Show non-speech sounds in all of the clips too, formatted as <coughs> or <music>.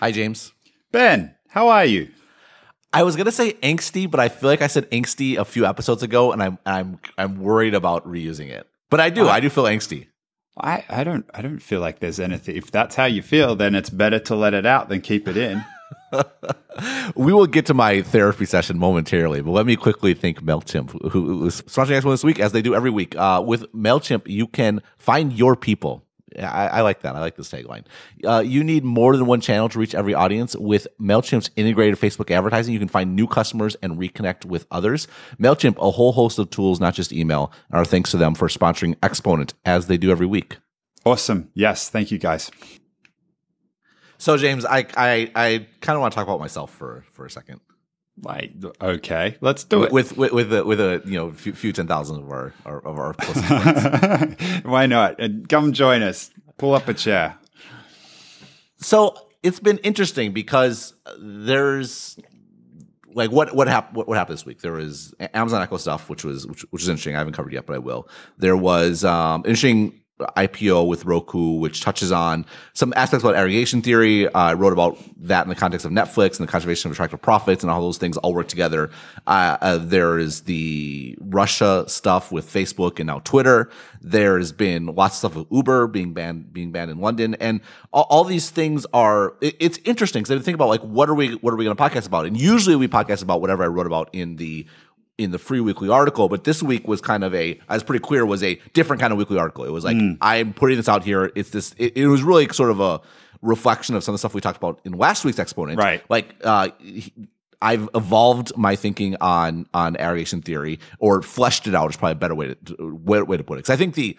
Hi, James. Ben, how are you? I was gonna say angsty, but I feel like I said angsty a few episodes ago, and I'm I'm I'm worried about reusing it. But I do, I, I do feel angsty. I, I don't I don't feel like there's anything. If that's how you feel, then it's better to let it out than keep it in. <laughs> we will get to my therapy session momentarily, but let me quickly thank MailChimp, who is sponsoring us this week, as they do every week. Uh, with MailChimp, you can find your people. I, I, like that. I like this tagline. Uh, you need more than one channel to reach every audience. With MailChimp's integrated Facebook advertising, you can find new customers and reconnect with others. MailChimp, a whole host of tools, not just email. Our thanks to them for sponsoring Exponent as they do every week. Awesome. Yes. Thank you, guys. So, James, I I, I kind of want to talk about myself for for a second. Like, okay, let's do it with with with a, with a you know few, few ten thousand of our, our of our <laughs> Why not? And come join us. Pull up a chair. So it's been interesting because there's like what what happened what, what, happened this week there was amazon echo stuff which was which, which is interesting i haven't covered yet but i will there was um interesting IPO with Roku, which touches on some aspects about aggregation theory. Uh, I wrote about that in the context of Netflix and the conservation of attractive profits and all those things all work together. Uh, uh, there is the Russia stuff with Facebook and now Twitter. There's been lots of stuff with Uber being banned, being banned in London, and all, all these things are. It, it's interesting because I think about like what are we what are we going to podcast about? And usually we podcast about whatever I wrote about in the in the free weekly article, but this week was kind of a, I was pretty clear, was a different kind of weekly article. It was like, mm. I'm putting this out here. It's this, it, it, was really sort of a reflection of some of the stuff we talked about in last week's Exponent. Right. Like, uh, I've evolved my thinking on on aggregation theory, or fleshed it out is probably a better way to way, way to put it. Because I think the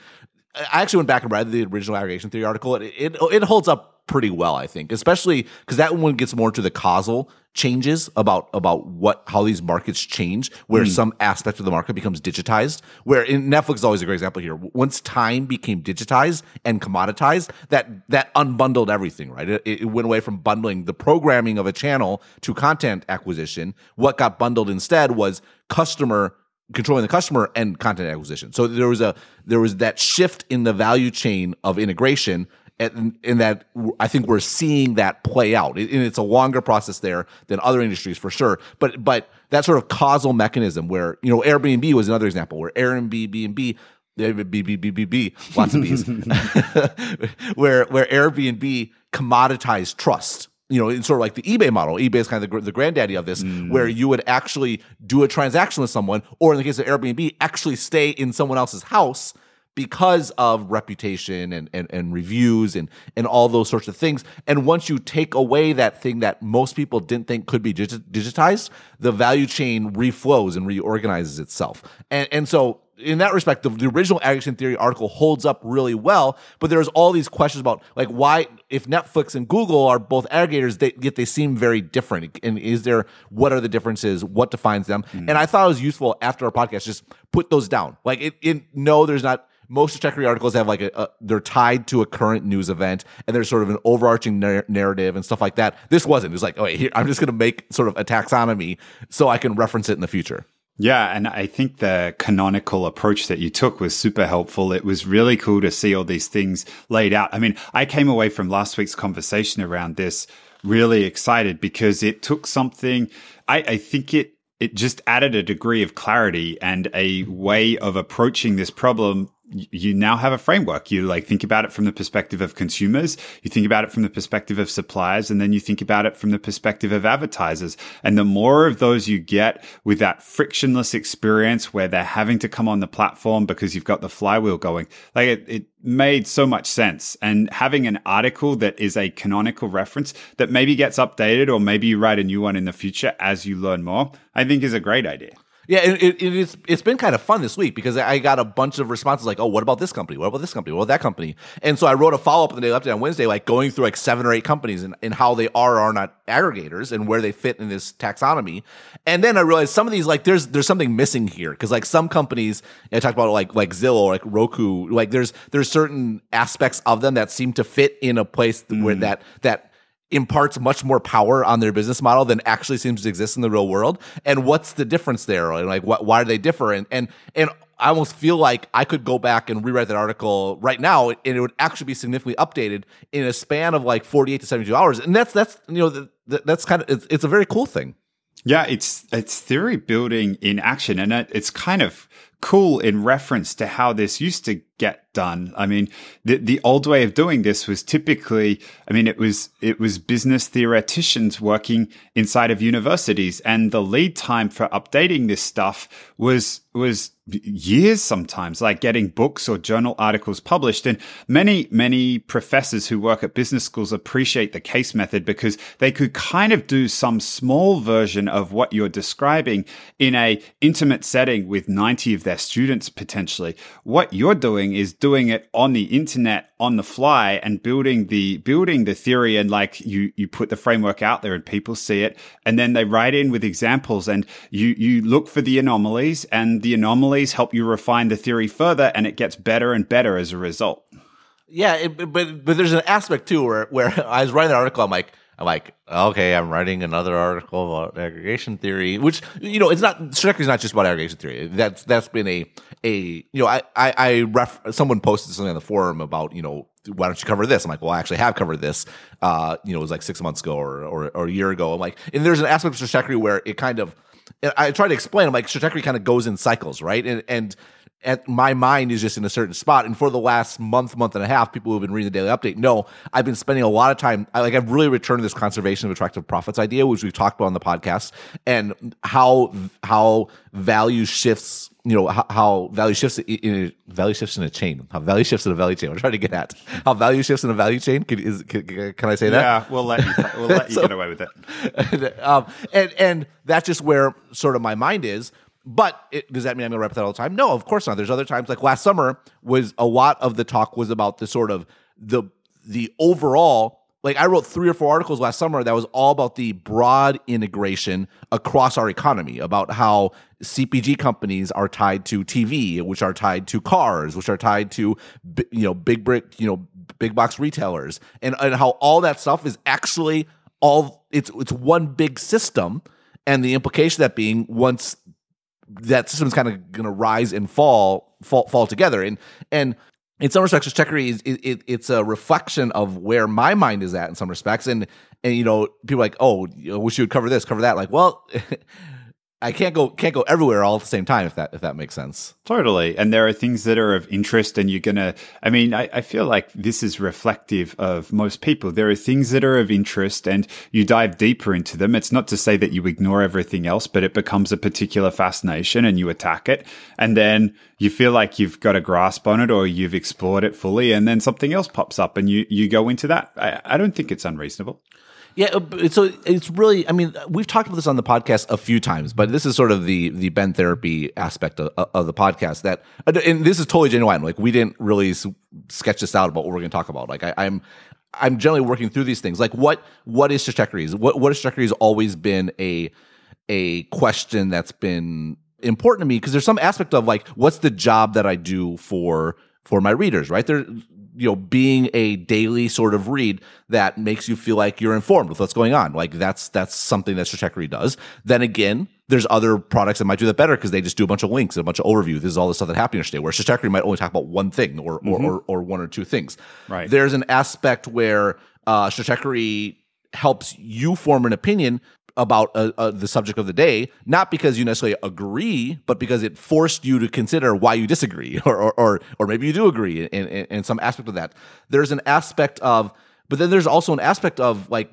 I actually went back and read the original aggregation theory article. It it, it holds up pretty well, I think, especially because that one gets more to the causal changes about about what how these markets change, where mm. some aspect of the market becomes digitized. Where in Netflix is always a great example here. Once time became digitized and commoditized, that that unbundled everything. Right, it, it went away from bundling the programming of a channel to content acquisition. What got bundled instead was customer controlling the customer and content acquisition. So there was a there was that shift in the value chain of integration and in that I think we're seeing that play out. and it's a longer process there than other industries for sure. But but that sort of causal mechanism where you know Airbnb was another example where Airbnb B and B B B B B B lots of B's <laughs> where where Airbnb commoditized trust. You know, it's sort of like the eBay model. eBay is kind of the, the granddaddy of this, mm. where you would actually do a transaction with someone, or in the case of Airbnb, actually stay in someone else's house because of reputation and, and, and reviews and, and all those sorts of things. And once you take away that thing that most people didn't think could be digitized, the value chain reflows and reorganizes itself. And, and so in that respect, the, the, original aggregation theory article holds up really well, but there's all these questions about like why, if Netflix and Google are both aggregators, they, yet they seem very different. And is there, what are the differences? What defines them? Mm. And I thought it was useful after our podcast, just put those down. Like it, it no, there's not, most Stratechery articles have like a, a, they're tied to a current news event and there's sort of an overarching nar- narrative and stuff like that. This wasn't. It was like, oh wait, here I'm just going to make sort of a taxonomy so I can reference it in the future. Yeah, and I think the canonical approach that you took was super helpful. It was really cool to see all these things laid out. I mean, I came away from last week's conversation around this really excited because it took something. I, I think it it just added a degree of clarity and a way of approaching this problem you now have a framework. You like think about it from the perspective of consumers, you think about it from the perspective of suppliers, and then you think about it from the perspective of advertisers. And the more of those you get with that frictionless experience where they're having to come on the platform because you've got the flywheel going, like it, it made so much sense. And having an article that is a canonical reference that maybe gets updated or maybe you write a new one in the future as you learn more, I think is a great idea. Yeah, it, it, it's it's been kind of fun this week because I got a bunch of responses like, "Oh, what about this company? What about this company? What about that company?" And so I wrote a follow up on the day update on Wednesday, like going through like seven or eight companies and, and how they are or are not aggregators and where they fit in this taxonomy. And then I realized some of these like there's there's something missing here because like some companies I talked about like like Zillow or like Roku, like there's there's certain aspects of them that seem to fit in a place mm. where that that imparts much more power on their business model than actually seems to exist in the real world and what's the difference there and like what, why do they differ and and and I almost feel like I could go back and rewrite that article right now, and it would actually be significantly updated in a span of like 48 to 72 hours. And that's that's you know the, the, that's kind of it's, it's a very cool thing. Yeah, it's it's theory building in action, and it's kind of cool in reference to how this used to get done. I mean, the the old way of doing this was typically, I mean, it was it was business theoreticians working inside of universities, and the lead time for updating this stuff was was years sometimes, like getting books or journal articles published. And many, many professors who work at business schools appreciate the case method because they could kind of do some small version of what you're describing in a intimate setting with 90 of their students potentially. What you're doing is doing it on the internet on the fly and building the building the theory and like you you put the framework out there and people see it and then they write in with examples and you you look for the anomalies and the anomalies help you refine the theory further and it gets better and better as a result. Yeah, it, but but there's an aspect too where where <laughs> I was writing an article I'm like like, okay, I'm writing another article about aggregation theory, which you know, it's not strictly not just about aggregation theory. That's that's been a a you know, I I, I ref someone posted something on the forum about you know why don't you cover this? I'm like, well, I actually have covered this. Uh, you know, it was like six months ago or or, or a year ago. I'm like, and there's an aspect of Stratechery where it kind of I try to explain. I'm like, Stratechery kind of goes in cycles, right? And and at my mind is just in a certain spot. And for the last month, month and a half, people who have been reading the daily update know I've been spending a lot of time. I, like I've really returned to this conservation of attractive profits idea, which we've talked about on the podcast, and how how value shifts. You know how, how value shifts in a, value shifts in a chain. How value shifts in a value chain. I'm trying to get at how value shifts in a value chain. Can, is, can, can I say that? Yeah, we'll let you, we'll let you <laughs> so, get away with it. <laughs> um, and and that's just where sort of my mind is but it, does that mean I'm going to rep that all the time? No, of course not. There's other times like last summer was a lot of the talk was about the sort of the the overall like I wrote three or four articles last summer that was all about the broad integration across our economy about how CPG companies are tied to TV, which are tied to cars, which are tied to you know big brick, you know big box retailers, and and how all that stuff is actually all it's it's one big system, and the implication that being once that system's kind of going to rise and fall, fall, fall together. And and in some respects, Stratechery is it, it, it's a reflection of where my mind is at in some respects. And and you know, people like, oh, I wish you would cover this, cover that. Like, well. <laughs> I can't go can't go everywhere all at the same time if that if that makes sense. Totally. And there are things that are of interest and you're gonna I mean, I, I feel like this is reflective of most people. There are things that are of interest and you dive deeper into them. It's not to say that you ignore everything else, but it becomes a particular fascination and you attack it. And then you feel like you've got a grasp on it or you've explored it fully and then something else pops up and you, you go into that. I, I don't think it's unreasonable. Yeah, uh, so it's really. I mean, we've talked about this on the podcast a few times, but this is sort of the the Ben therapy aspect of, of the podcast. That and this is totally genuine. Like we didn't really sketch this out about what we're going to talk about. Like I, I'm I'm generally working through these things. Like what what is Stratechery? What what is has always been a a question that's been important to me because there's some aspect of like what's the job that I do for for my readers, right? There you know being a daily sort of read that makes you feel like you're informed with what's going on. Like that's that's something that Stratechery does. Then again there's other products that might do that better because they just do a bunch of links and a bunch of overview this is all the stuff that happened yesterday where Stratechery might only talk about one thing or mm-hmm. or, or, or, one or two things. Right. There's an aspect where uh helps you form an opinion about uh, uh, the subject of the day, not because you necessarily agree, but because it forced you to consider why you disagree, <laughs> or or or, or maybe you do agree in, in, in some aspect of that. There's an aspect of, but then there's also an aspect of like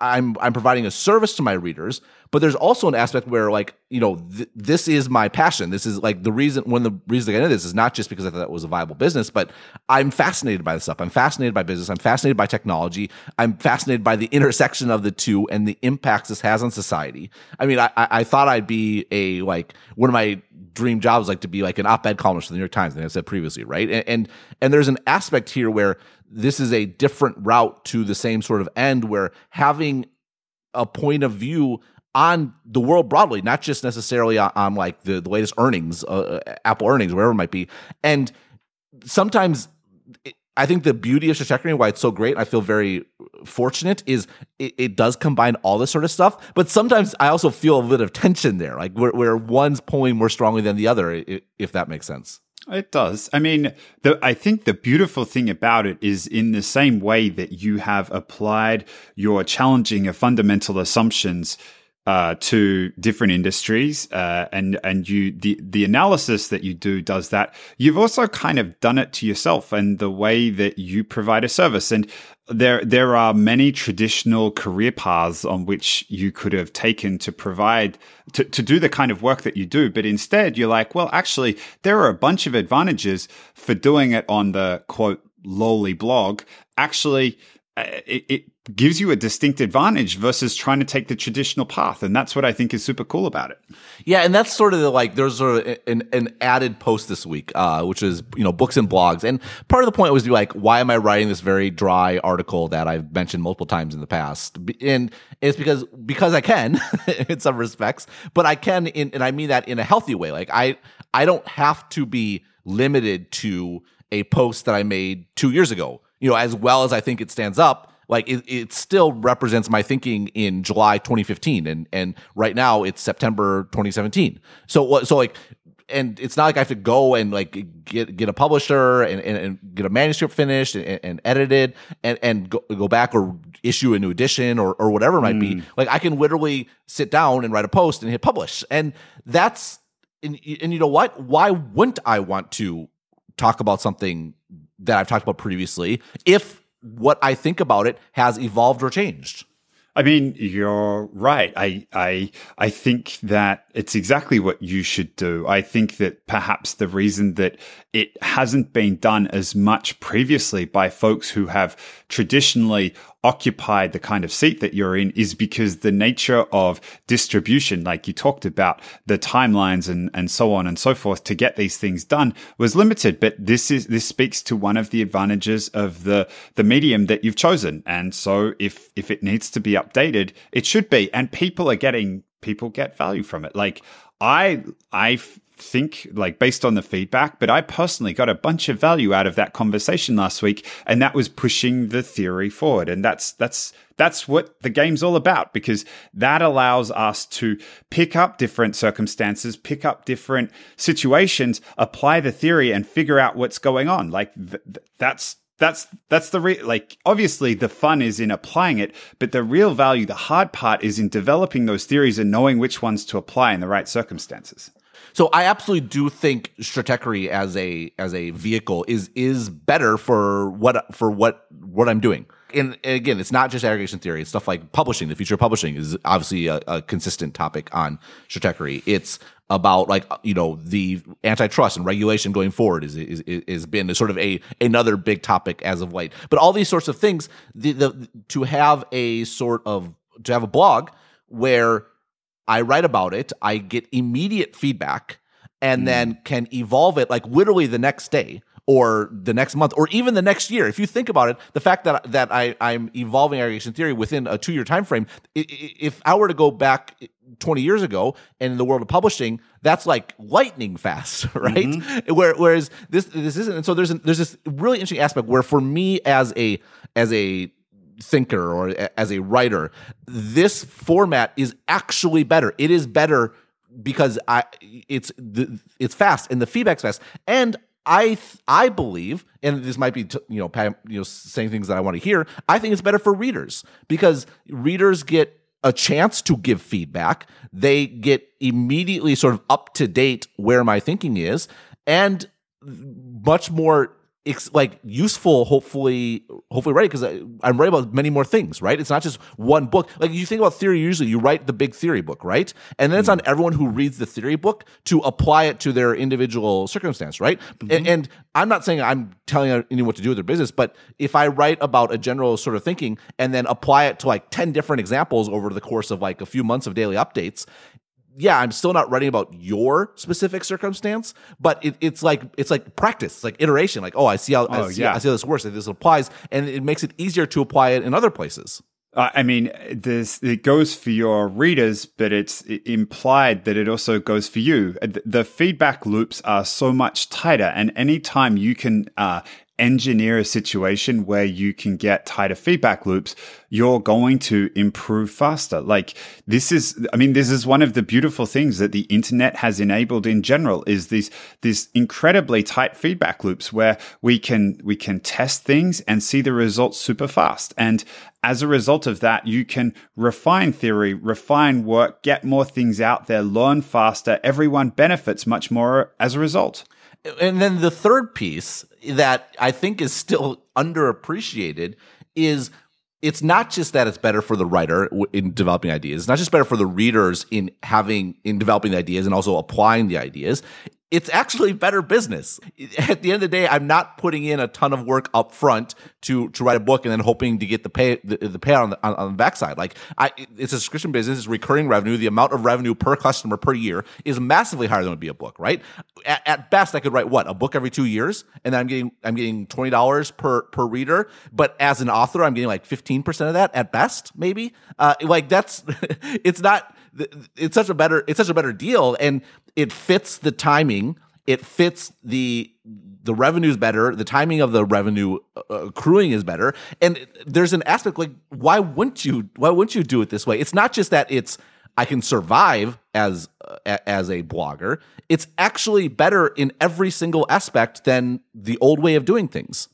I'm I'm providing a service to my readers, but there's also an aspect where like you know th- this is my passion. This is like the reason one of the reasons I into this is not just because I thought it was a viable business, but I'm fascinated by this stuff. I'm fascinated by business. I'm fascinated by technology. I'm fascinated by the intersection of the two and the impacts this has on society. I mean, I I thought I'd be a like one of my dream jobs like to be like an op-ed columnist for the New York Times, like I said previously, right? And, and and there's an aspect here where this is a different route to the same sort of end where having a point of view on the world broadly, not just necessarily on, on like the, the latest earnings, uh, uh Apple earnings, whatever it might be. And sometimes it, I think the beauty of Stratechery, why it's so great, I feel very fortunate is it, it, does combine all this sort of stuff, but sometimes I also feel a bit of tension there, like where, where one's pulling more strongly than the other, if that makes sense. It does. I mean, the, I think the beautiful thing about it is in the same way that you have applied your challenging of fundamental assumptions uh, to different industries, uh, and and you the the analysis that you do does that. You've also kind of done it to yourself and the way that you provide a service. And there there are many traditional career paths on which you could have taken to provide to, to do the kind of work that you do, but instead you're like, well, actually, there are a bunch of advantages for doing it on the quote lowly blog. Actually, uh, it, it gives you a distinct advantage versus trying to take the traditional path. And that's what I think is super cool about it. Yeah. And that's sort of the, like, there's sort of an, an added post this week, uh, which is, you know, books and blogs. And part of the point was to be like, why am I writing this very dry article that I've mentioned multiple times in the past? And it's because, because I can <laughs> in some respects, but I can in, and I mean that in a healthy way. Like I, I don't have to be limited to a post that I made two years ago, you know, as well as I think it stands up like it, it still represents my thinking in July 2015 and and right now it's September 2017. So so like and it's not like I have to go and like get get a publisher and, and, and get a manuscript finished and, and, edited and and go, go back or issue a new edition or or whatever it might mm. be. Like I can literally sit down and write a post and hit publish, and that's and, and you know what? Why wouldn't I want to talk about something that I've talked about previously if what I think about it has evolved or changed. I mean, you're right. I, I, I think that it's exactly what you should do. I think that perhaps the reason that it hasn't been done as much previously by folks who have traditionally occupied the kind of seat that you're in is because the nature of distribution, like you talked about, the timelines and, and so on and so forth to get these things done was limited. But this is, this speaks to one of the advantages of the, the medium that you've chosen. And so if, if it needs to be updated, it should be. And people are getting, people get value from it. Like I, I think like based on the feedback, but I personally got a bunch of value out of that conversation last week and that was pushing the theory forward. And that's that's that's what the game's all about because that allows us to pick up different circumstances, pick up different situations, apply the theory and figure out what's going on. Like th- that's that's that's the re- like obviously the fun is in applying it but the real value the hard part is in developing those theories and knowing which ones to apply in the right circumstances so I absolutely do think Stratechery as a as a vehicle is is better for what for what what I'm doing. And, again, it's not just aggregation theory. It's stuff like publishing. The future of publishing is obviously a, a consistent topic on Stratechery. It's about like you know the antitrust and regulation going forward is is is been sort of a another big topic as of late. But all these sorts of things, the, the to have a sort of to have a blog where I write about it, I get immediate feedback, and mm. then can evolve it like literally the next day or the next month or even the next year. If you think about it, the fact that that I, I'm evolving aggregation theory within a two year time frame, if I were to go back 20 years ago and in the world of publishing, that's like lightning fast, <laughs> right? Mm-hmm. Where, whereas this this isn't. And so there's an, there's this really interesting aspect where for me as a as a thinker or as a writer, this format is actually better. It is better because I it's it's fast and the feedback's fast and I I believe, and this might be you know you know saying things that I want to hear. I think it's better for readers because readers get a chance to give feedback. They get immediately sort of up to date where my thinking is, and much more it's like useful hopefully hopefully right because i'm right about many more things right it's not just one book like you think about theory usually you write the big theory book right and then it's on mm-hmm. everyone who reads the theory book to apply it to their individual circumstance right mm-hmm. and, and, i'm not saying i'm telling anyone what to do with their business but if i write about a general sort of thinking and then apply it to like 10 different examples over the course of like a few months of daily updates yeah, I'm still not writing about your specific circumstance, but it, it's like it's like practice, it's like iteration. Like, oh, I see how oh, I, see, yeah. I see how this works. This applies, and it makes it easier to apply it in other places. Uh, I mean, this it goes for your readers, but it's implied that it also goes for you. The feedback loops are so much tighter, and anytime you can uh, engineer a situation where you can get tighter feedback loops, you're going to improve faster. Like this is, I mean, this is one of the beautiful things that the internet has enabled in general is these, these incredibly tight feedback loops where we can, we can test things and see the results super fast. And as a result of that, you can refine theory, refine work, get more things out there, learn faster. Everyone benefits much more as a result. And then the third piece that I think is still underappreciated is it's not just that it's better for the writer in developing ideas. It's not just better for the readers in having in developing the ideas and also applying the ideas it's actually better business. At the end of the day, I'm not putting in a ton of work up front to to write a book and then hoping to get the pay the, the payout on the, on, on the backside. Like I, it's a subscription business, it's recurring revenue. The amount of revenue per customer per year is massively higher than would be a book, right? At, at best, I could write what a book every two years, and then I'm getting I'm getting twenty dollars per per reader. But as an author, I'm getting like fifteen percent of that at best, maybe. Uh, like that's <laughs> it's not it's such a better it's such a better deal and it fits the timing. It fits the the revenue's better. The timing of the revenue uh, accruing is better. And there's an aspect like why wouldn't you why wouldn't you do it this way? It's not just that it's i can survive as uh, as a blogger. It's actually better in every single aspect than the old way of doing things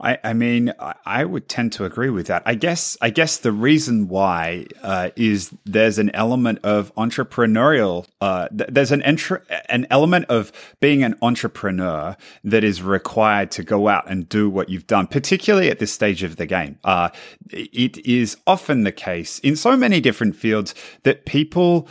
I, I mean, I would tend to agree with that. I guess, I guess the reason why uh, is there's an element of entrepreneurial. Uh, th- there's an an element of being an entrepreneur that is required to go out and do what you've done, particularly at this stage of the game. Uh, it is often the case in so many different fields that people,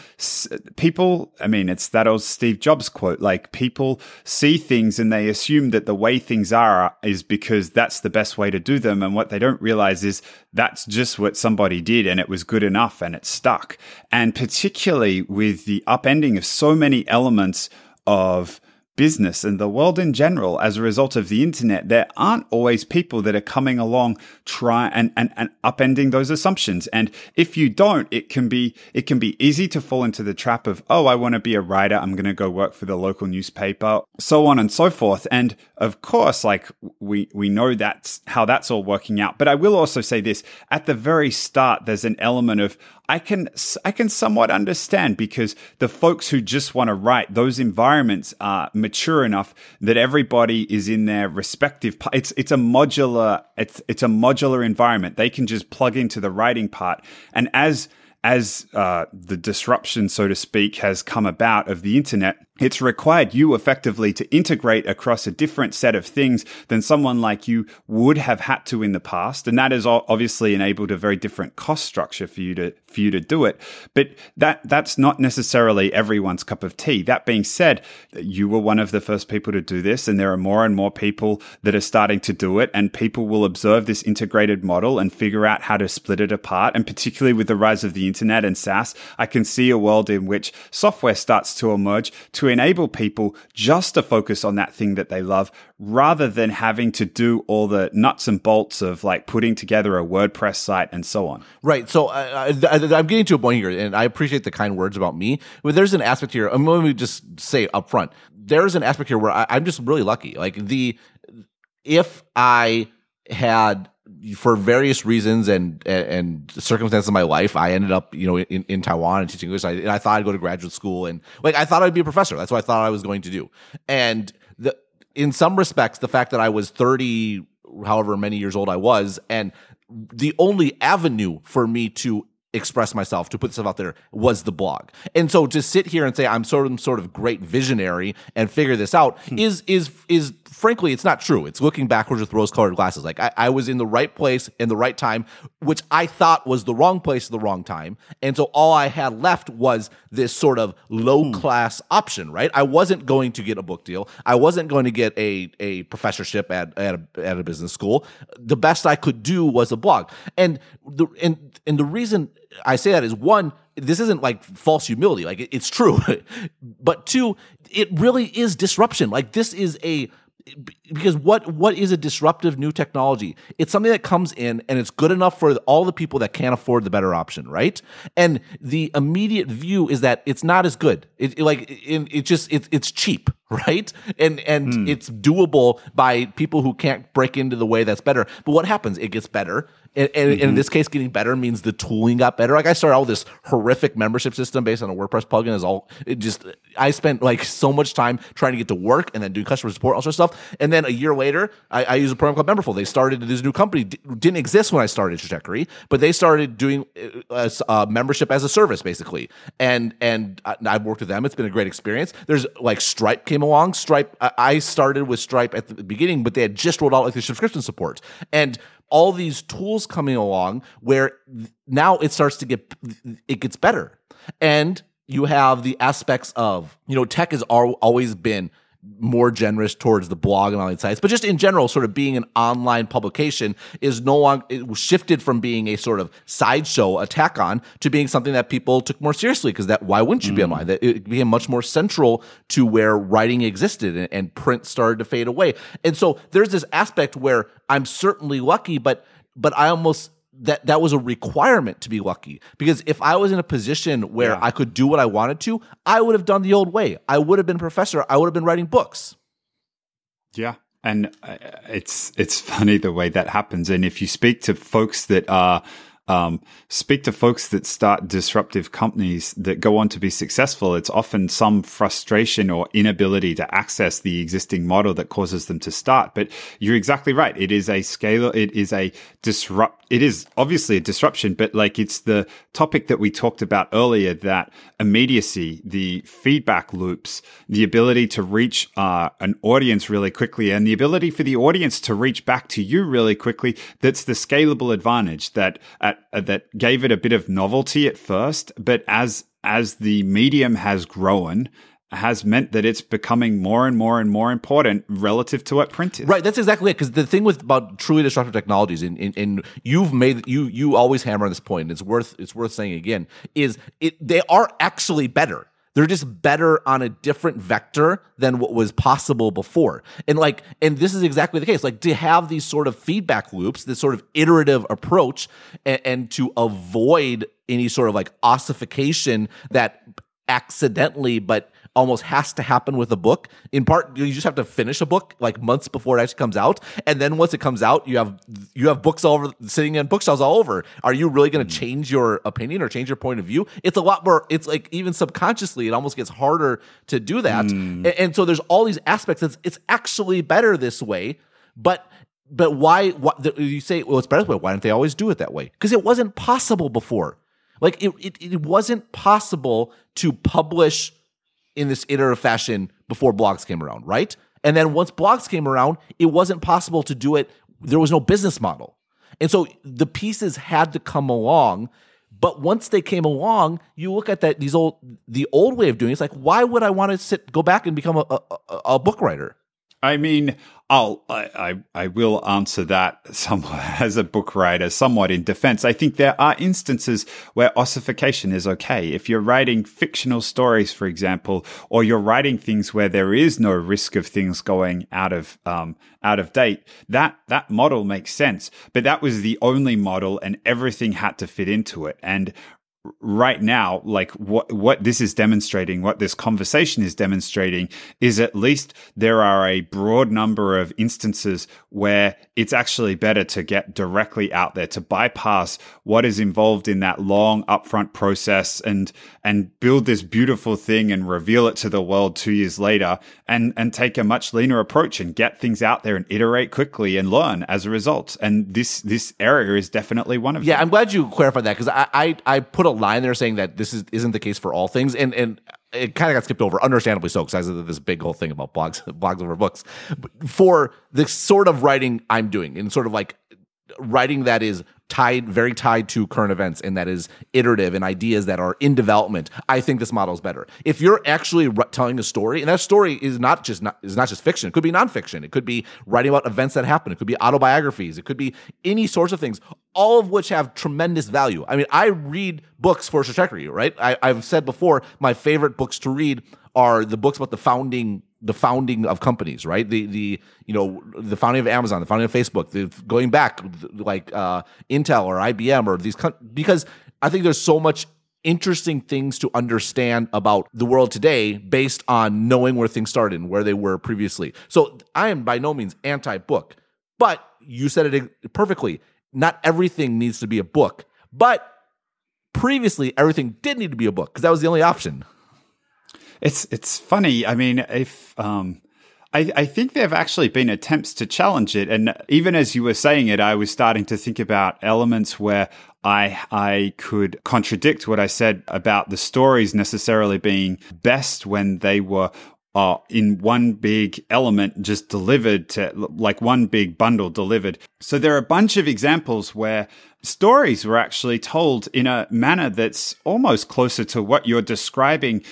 people. I mean, it's that old Steve Jobs quote: like people see things and they assume that the way things are is because that's the best way to do them. And what they don't realize is that's just what somebody did and it was good enough and it stuck. And particularly with the upending of so many elements of business and the world in general as a result of the internet, there aren't always people that are coming along try and, and, and upending those assumptions. And if you don't, it can be, it can be easy to fall into the trap of, oh, I want to be a writer. I'm going to go work for the local newspaper, so on and so forth. And of course, like we, we know that's how that's all working out. But I will also say this at the very start, there's an element of, I can I can somewhat understand because the folks who just want to write those environments are mature enough that everybody is in their respective it's it's a modular it's it's a modular environment they can just plug into the writing part and as as uh, the disruption, so to speak, has come about of the internet, it's required you effectively to integrate across a different set of things than someone like you would have had to in the past. And that has obviously enabled a very different cost structure for you to, for you to do it. But that, that's not necessarily everyone's cup of tea. That being said, you were one of the first people to do this and there are more and more people that are starting to do it and people will observe this integrated model and figure out how to split it apart. And particularly with the rise of the internet and SaaS, I can see a world in which software starts to emerge to enable people just to focus on that thing that they love rather than having to do all the nuts and bolts of like putting together a WordPress site and so on. Right. So I, am getting to a point here, and I appreciate the kind words about me, but there's an aspect here. I'm going to just say up front. There's an aspect here where I, I'm just really lucky. Like the if I had for various reasons and and circumstances of my life, I ended up you know in, in Taiwan and teaching English. I, and I thought I'd go to graduate school and like I thought I'd be a professor. That's what I thought I was going to do. And the in some respects, the fact that I was thirty, however many years old I was, and the only avenue for me to express myself to put stuff out there was the blog and so to sit here and say i'm sort of sort of great visionary and figure this out hmm. is is is frankly, it's not true. It's looking backwards with rose colored glasses. Like I, I, was in the right place in the right time, which I thought was the wrong place at the wrong time. And so all I had left was this sort of low hmm. class option, right? I wasn't going to get a book deal. I wasn't going to get a, a professorship at, at a, at a business school. The best I could do was a blog. And the, and, and the reason I say that is one, this isn't like false humility. Like it's true. <laughs> but two, it really is disruption. Like this is a because what what is a disruptive new technology it's something that comes in and it's good enough for all the people that can't afford the better option right and the immediate view is that it's not as good it, it like it, it just it, it's cheap <laughs> right? And and hmm. it's doable by people who can't break into the way that's better. But what happens? It gets better. And, and, and in this case, getting better means the tooling got better. Like I started out with this horrific membership system based on a WordPress plugin. Is all it just I spent like so much time trying to get to work and then do customer support, all sorts of stuff. And then a year later, I, I use a program called Memberful. They started this new company D- didn't exist when I started Stratechery, but they started doing a, uh, membership as a service basically. And and I, I've worked with them. It's been a great experience. There's like Stripe came along. Stripe I, I started with Stripe at the beginning, but they had just rolled out like the subscription support and all these tools coming along where now it starts to get it gets better. And you have the aspects of you know tech has al- always been more generous towards the blog and online sites but just in general sort of being an online publication is no longer it shifted from being a sort of sideshow attack on to being something that people took more seriously because that why wouldn't you be mm. online? That it became much more central to where writing existed and, and print started to fade away. And so there's this aspect where i'm certainly lucky but but i almost that that was a requirement to be lucky because if I was in a position where Yeah. I could do what I wanted to, I would have done the old way. I would have been a professor. I would have been writing books. Yeah. And uh, it's it's funny the way that happens. And if you speak to folks that are um, speak to folks that start disruptive companies that go on to be successful, it's often some frustration or inability to access the existing model that causes them to start. But you're exactly right. It is a scale. It is a disrupt. It is obviously a disruption, but like it's the topic that we talked about earlier that immediacy, the feedback loops, the ability to reach uh, an audience really quickly, and the ability for the audience to reach back to you really quickly. That's the scalable advantage that at, uh, that gave it a bit of novelty at first, but as as the medium has grown, has meant that it's becoming more and more and more important relative to what print is. Right, that's exactly it. Because the thing with about truly disruptive technologies, and, and, and you've made you you always hammer on this point. And it's worth it's worth saying again. Is it they are actually better. They're just better on a different vector than what was possible before. And like, and this is exactly the case. Like to have these sort of feedback loops, this sort of iterative approach, and, and to avoid any sort of like ossification that accidentally, but almost has to happen with a book. In part, you just have to finish a book like months before it actually comes out, and then once it comes out, you have you have books all over sitting in bookshelves all over. Are you really going to hmm. change your opinion or change your point of view? It's a lot more. It's like even subconsciously, it almost gets harder to do that. Hmm. And, and so there's all these aspects. It's it's actually better this way, but. But why? What you say? Well, it's better this way. Why didn't they always do it that way? Because it wasn't possible before. Like it, it, it wasn't possible to publish in this iterative fashion before blogs came around, right? And then once blogs came around, it wasn't possible to do it. There was no business model. And so the pieces had to come along. But once they came along, you look at that these old the old way of doing it, it's like, why would I want to sit go back and become a, a, a- a book writer? I mean, I'll I, I will answer that somewhat <laughs> as a book writer, somewhat in defense. I think there are instances where ossification is okay. If you're writing fictional stories, for example, or you're writing things where there is no risk of things going out of um out of date, that that model makes sense. But that was the only model, and everything had to fit into it. And right now like what what this is demonstrating what this conversation is demonstrating is at least there are a broad number of instances where it's actually better to get directly out there to bypass what is involved in that long upfront process and and build this beautiful thing and reveal it to the world 2 years later and and take a much leaner approach and get things out there and iterate quickly and learn as a result. And this this area is definitely one of Yeah, them. I'm glad you clarified that because I, I I put a line there saying that this is isn't the case for all things, and and it kind of got skipped over, understandably so, because said this big whole thing about blogs <laughs> blogs over books. But for the sort of writing I'm doing, and sort of like writing that is tied very tied to current events and that is iterative and ideas that are in development. I think this model is better. If you're actually telling a story and that story is not just not is not just fiction. It could be nonfiction. It could be writing about events that happen. It could be autobiographies. It could be any sorts of things all of which have tremendous value. I mean i read books for Stratechery right? I, i've said before my favorite books to read are the books about the founding the founding of companies, right? The the you know the founding of Amazon, the founding of Facebook, the going back like uh, Intel or IBM or these co- because I think there's so much interesting things to understand about the world today based on knowing where things started and where they were previously. So I am by no means anti book, but you said it perfectly. Not everything needs to be a book, but previously everything did need to be a book because that was the only option. It's it's funny. I mean, if um, I, I think there have actually been attempts to challenge it, and even as you were saying it, I was starting to think about elements where I I could contradict what I said about the stories necessarily being best when they were uh, in one big element just delivered to like one big bundle delivered. So there are a bunch of examples where stories were actually told in a manner that's almost closer to what you're describing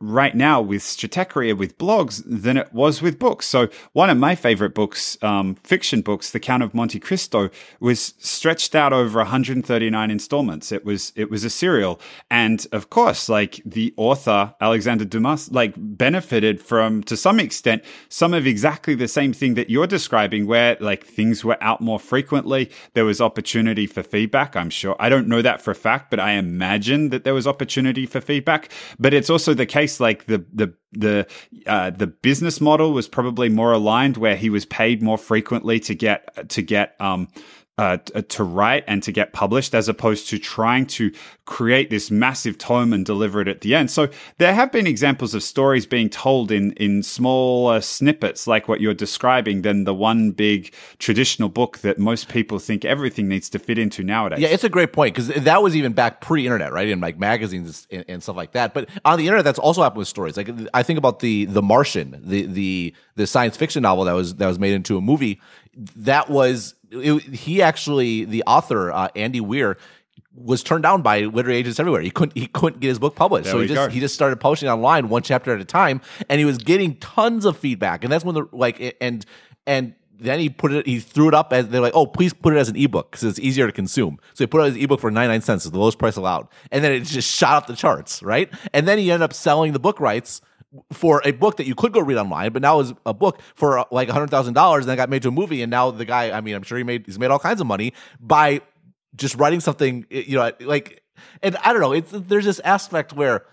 right now with Stratechery with blogs than it was with books. So one of my favorite books, um, fiction books, The Count of Monte Cristo, was stretched out over 139 installments. It was it was a serial, and of course, like the author Alexander Dumas, like benefited from to some extent some of exactly the same thing that you're describing, where like things were out more frequently. There was opportunity for feedback. I'm sure I don't know that for a fact, but I imagine that there was opportunity for feedback. But it's also the case, like the the the uh, the business model was probably more aligned, where he was paid more frequently to get to get um, uh, uh, to write and to get published as opposed to trying to create this massive tome and deliver it at the end. So there have been examples of stories being told in, in smaller snippets like what you're describing than the one big traditional book that most people think everything needs to fit into nowadays. Yeah, it's a great point because that was even back pre-internet, right? In like magazines and, and, stuff like that. But on the internet, that's also happened with stories. Like I think about the the Martian, the the the science fiction novel that was that was made into a movie. That was it, he actually the author uh, Andy Weir was turned down by literary agents everywhere. He couldn't he couldn't get his book published, there so he just go. he just started posting online one chapter at a time, and he was getting tons of feedback. And that's when the like and and then he put it he threw it up as they're like oh please put it as an ebook because it's easier to consume so he put it as an ebook for 99 cents the lowest price allowed and then it just shot up the charts right and then he ended up selling the book rights for a book that you could go read online, but now is a book for uh, like hundred thousand dollars, and then got made to a movie, and now the guy, I mean, I'm sure he made he's made all kinds of money by just writing something, you know, like, and I don't know, it's there's this aspect where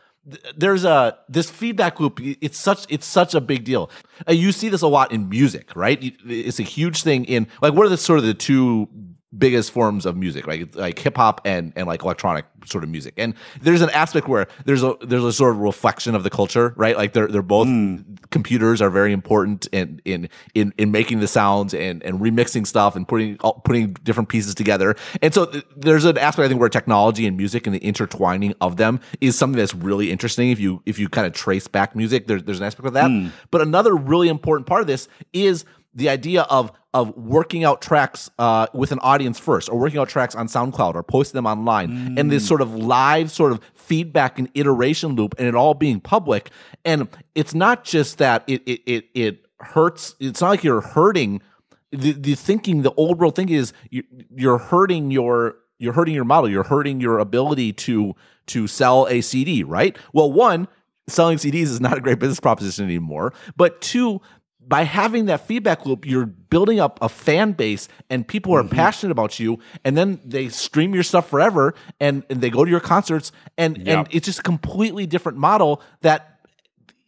there's a this feedback loop it's such it's such a big deal. You see this a lot in music right? It's a huge thing in like what are the sort of the two biggest forms of music, right? Like hip hop and and like electronic sort of music. And there's an aspect where there's a there's a sort of reflection of the culture, right? Like they're they're both mm. computers are very important in in in in making the sounds and and remixing stuff and putting putting different pieces together. And so th- there's an aspect I think where technology and music and the intertwining of them is something that's really interesting if you if you kind of trace back music. There's there's an aspect of that. Mm. But another really important part of this is the idea of of working out tracks uh, with an audience first, or working out tracks on SoundCloud, or posting them online, mm. and this sort of live sort of feedback and iteration loop, and it all being public. And it's not just that it it it, it hurts. It's not like you're hurting. The, the thinking, the old world thinking is you, you're hurting your you're hurting your model. You're hurting your ability to to sell a CD, right? Well, one, selling CDs is not a great business proposition anymore. But two, by having that feedback loop, you're building up a fan base and people are mm-hmm. passionate about you. And then they stream your stuff forever and, and they go to your concerts. And, yep. and it's just a completely different model that,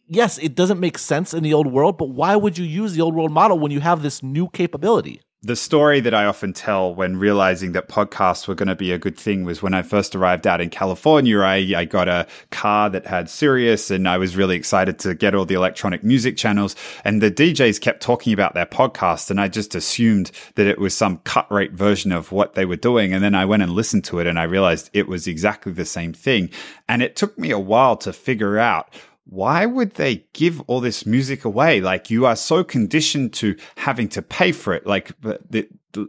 yes, it doesn't make sense in the old world, but why would you use the old world model when you have this new capability? The story that I often tell when realizing that podcasts were going to be a good thing was when I first arrived out in California. I, I got a car that had Sirius and I was really excited to get all the electronic music channels. And the DJs kept talking about their podcast. And I just assumed that it was some cut rate version of what they were doing. And then I went and listened to it and I realized it was exactly the same thing. And it took me a while to figure out why would they give all this music away? Like you are so conditioned to having to pay for it. Like,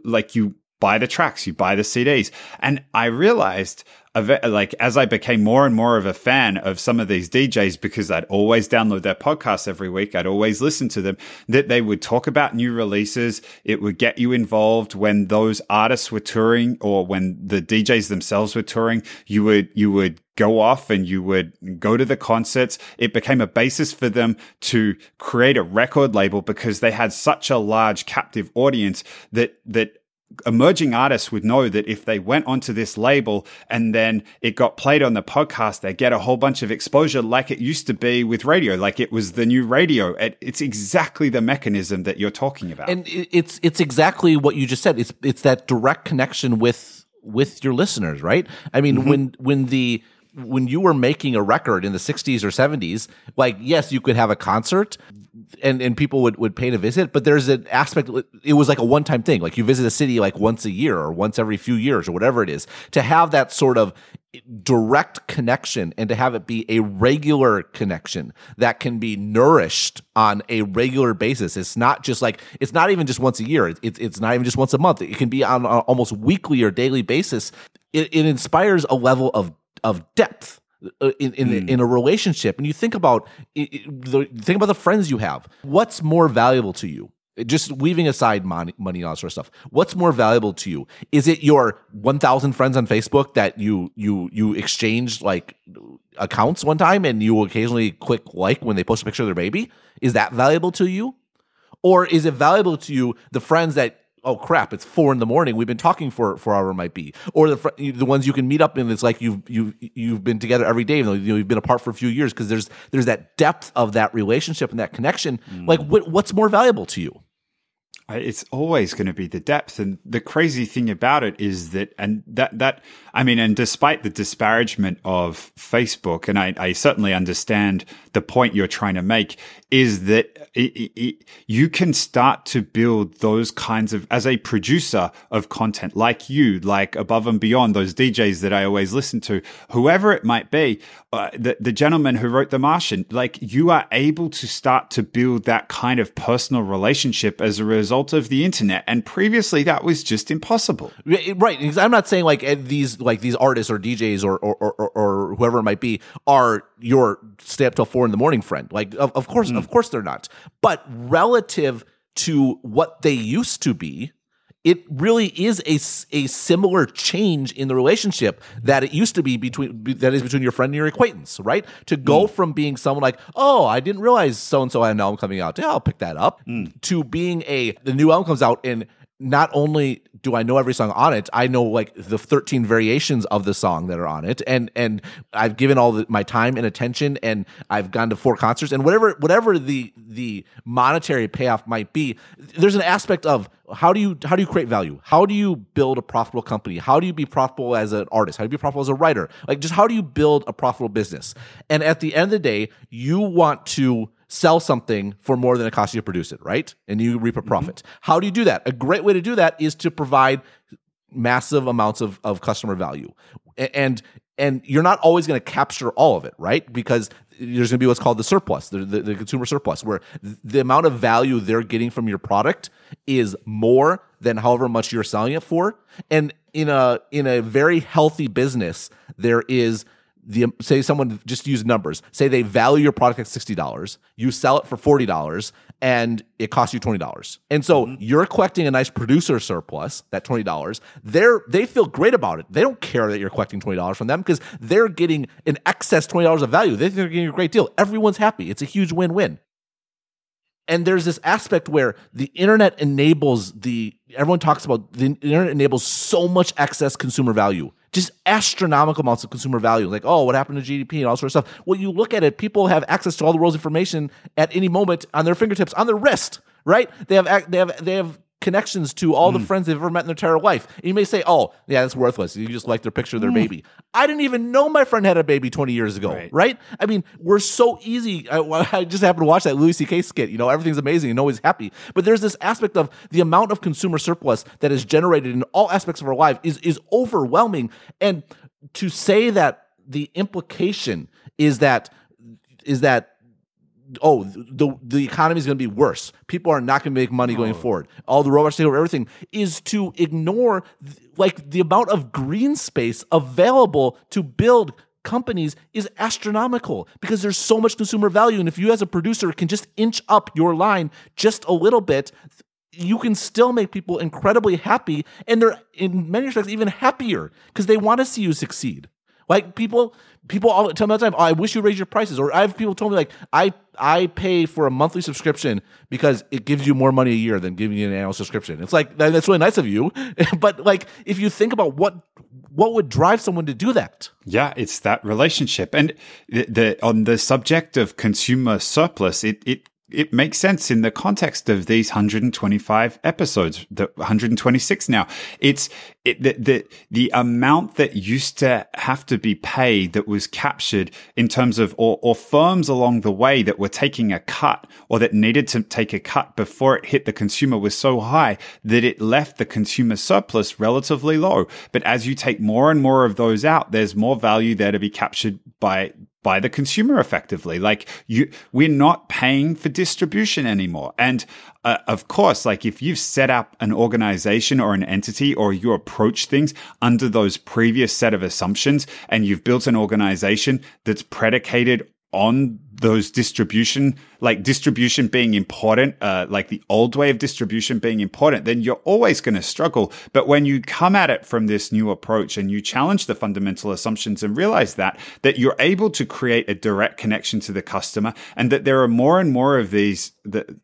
like you buy the tracks, you buy the CDs. And I realized like as I became more and more of a fan of some of these DJs because I'd always download their podcasts every week, I'd always listen to them, that they would talk about new releases. It would get you involved when those artists were touring or when the DJs themselves were touring. You would, you would go off and you would go to the concerts. It became a basis for them to create a record label because they had such a large captive audience that, that emerging artists would know that if they went onto this label and then it got played on the podcast, they get a whole bunch of exposure like it used to be with radio, like it was the new radio. It's exactly the mechanism that you're talking about. And it's it's exactly what you just said. It's it's that direct connection with with your listeners, right? I mean, mm-hmm. when when the when you were making a record in the 60s or 70s, like yes, you could have a concert, and and people would would pay to visit but there's an aspect it was like a one time thing. Like you visit a city like once a year or once every few years or whatever it is. To have that sort of direct connection and to have it be a regular connection that can be nourished on a regular basis. It's not just like it's not even just once a year. It's it's not even just once a month. It can be on almost weekly or daily basis. It, it inspires a level of of depth uh, in in, mm. in a relationship. And you think about the think about the friends you have. What's more valuable to you? Just leaving aside money, money and all that sort of stuff. What's more valuable to you? Is it your 1000 friends on facebook that you you you exchanged like accounts one time and you occasionally click like when they post a picture of their baby? Is that valuable to you? Or is it valuable to you the friends that oh crap, it's four in the morning. We've been talking for for however it might be, or the the ones you can meet up and it's like you've you've you've been together every day. You know, you've been apart for a few years because there's there's that depth of that relationship and that connection. Mm. Like what what's more valuable to you? It's always going to be the depth, and the crazy thing about it is that, and that that I mean, and despite the disparagement of Facebook, and I, I certainly understand the point you're trying to make, is that it, it, you can start to build those kinds of, as a producer of content, like you, like above and beyond those DJs that I always listen to, whoever it might be, uh, the, the gentleman who wrote The Martian, like you are able to start to build that kind of personal relationship as a result of the internet. And previously that was just impossible. Right. I'm not saying like eh, these, like these artists or DJs or, or, or, or whoever it might be are your stay up till four in the morning friend. Like, of, of course, mm. of course they're not. But relative to what they used to be, it really is a, a similar change in the relationship that it used to be between that is between your friend and your acquaintance, right? To go mm. from being someone like, oh, I didn't realize so and so had an album coming out, yeah, I'll pick that up, mm. to being a the new album comes out and not only do I know every song on it, I know like the 13 variations of the song that are on it, and and I've given all the, my time and attention, and I've gone to four concerts, and whatever whatever the the monetary payoff might be, there's an aspect of how do you how do you create value? How do you build a profitable company? How do you be profitable as an artist? How do you be profitable as a writer? Like just how do you build a profitable business? And at the end of the day, you want to sell something for more than it costs you to produce it, right? And you reap a mm-hmm. profit. Mm-hmm. How do you do that? A great way to do that is to provide massive amounts of, of customer value. And and you're not always going to capture all of it, right? Because there's going to be what's called the surplus, the, the, the, consumer surplus, where the amount of value they're getting from your product is more than however much you're selling it for. And in a in a very healthy business, there is the say someone just use numbers. Say they value your product at $60 you sell it for $40 and it costs you $20 and so mm-hmm. you're collecting a nice producer surplus that $20 they're they feel great about it. They don't care that you're collecting $20 from them because they're getting an excess $20 of value. They think they're getting a great deal. Everyone's happy. It's a huge win-win. And there's this aspect where the internet enables the everyone talks about the internet enables so much excess consumer value just astronomical amounts of consumer value. Like, oh, what happened to GDP and all sort of stuff. Well, you look at it, people have access to all the world's information at any moment on their fingertips, on their wrist, right? They have they have they have connections to all mm. the friends they've ever met in their entire life. And you may say, oh, yeah, that's worthless. You just like their picture of their mm. baby. I didn't even know my friend had a baby 20 years ago, right? right? I mean, we're so easy. I, <laughs> I, just happened to watch that Louis C.K. skit. You know, everything's amazing and always happy. But there's this aspect of the amount of consumer surplus that is generated in all aspects of our life is, is overwhelming. And to say that the implication is that is that oh, the the economy is going to be worse. People are not going to make money going oh. forward. All the robots take over everything is to ignore like the amount of green space available to build companies is astronomical because there's so much consumer value. And if you as a producer can just inch up your line just a little bit, you can still make people incredibly happy and they're in many respects even happier because they want to see you succeed Like people, people all tell me all the time, oh, I wish you raise your prices. Or I have people told me like, I I pay for a monthly subscription because it gives you more money a year than giving you an annual subscription. It's like that's really nice of you, <laughs> but like if you think about what what would drive someone to do that? Yeah, it's that relationship. And the, the on the subject of consumer surplus, it it it makes sense in the context of these 125 episodes, the 126 now. It's it, the, the, the amount that used to have to be paid that was captured in terms of, or, or firms along the way that were taking a cut or that needed to take a cut before it hit the consumer was so high that it left the consumer surplus relatively low. But as you take more and more of those out, there's more value there to be captured by, by the consumer effectively. Like you, we're not paying for distribution anymore. And uh, of course, like if you've set up an organization or an entity or you approach things under those previous set of assumptions and you've built an organization that's predicated on those distribution, like distribution being important, uh, like the old way of distribution being important, then you're always going to struggle. But when you come at it from this new approach and you challenge the fundamental assumptions and realize that, that you're able to create a direct connection to the customer and that there are more and more of these, the,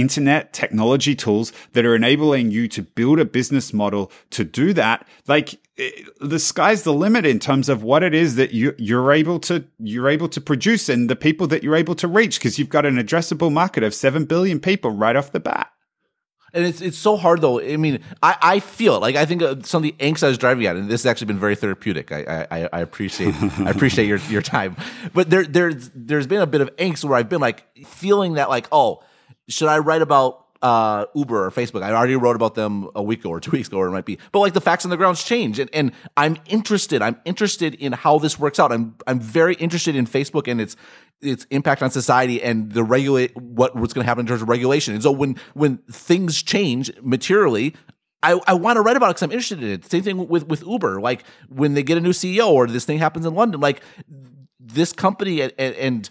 internet technology tools that are enabling you to build a business model to do that like eh, the sky's the limit in terms of what it is that you you're able to you're able to produce and the people that you're able to reach because you've got an addressable market of 7 billion people right off the bat and it's it's so hard though. I mean, I, I feel like I think uh, some of the angst I was driving at, and this has actually been very therapeutic. I I, I appreciate I appreciate your your time, but there there's there's been a bit of angst where I've been like feeling that like oh should I write about uh, Uber or Facebook? I already wrote about them a week ago or <laughs> two weeks ago, or it might be. But like the facts on the grounds change, and, and I'm interested. I'm interested in how this works out. I'm I'm very interested in Facebook and its its impact on society and the regulate what what's going to happen in terms of regulation. And so when when things change materially. I, I want to write about it because I'm interested in it. Same thing with, with Uber. Like when they get a new CEO or this thing happens in London, like this company and, and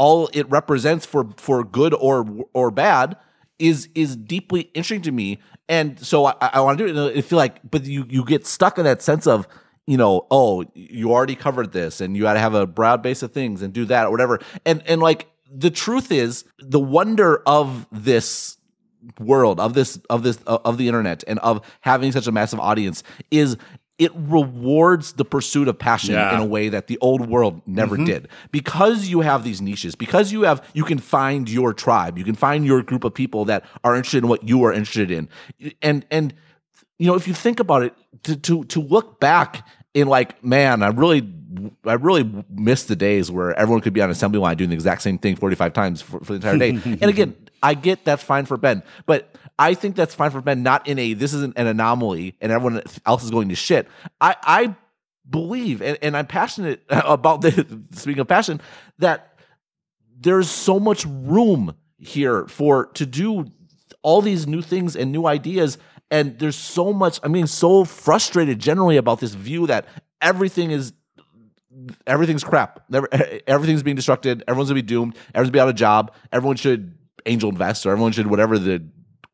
all it represents for for good or or bad is is deeply interesting to me. And so i, I want to do it I feel like but you you get stuck in that sense of you know oh you already covered this and you got to have a broad base of things and do that or whatever. And and like the truth is the wonder of this world of this of this of the internet and of having such a massive audience is it rewards the pursuit of passion yeah. in a way that the old world never mm-hmm. did because you have these niches because you have you can find your tribe you can find your group of people that are interested in what you are interested in and and you know if you think about it to to to look back in like man i really I really miss the days where everyone could be on assembly line doing the exact same thing 45 times for, for the entire day. <laughs> and again, I get that's fine for Ben, but I think that's fine for Ben, not in a this isn't an anomaly and everyone else is going to shit. I, I believe, and, and I'm passionate <laughs> about this, speaking of passion, that there's so much room here for to do all these new things and new ideas. And there's so much, I mean, so frustrated generally about this view that everything is everything's crap. <laughs> Everything's being destructed. Everyone's gonna be doomed. Everyone's gonna be out of job. Everyone should angel invest or everyone should whatever the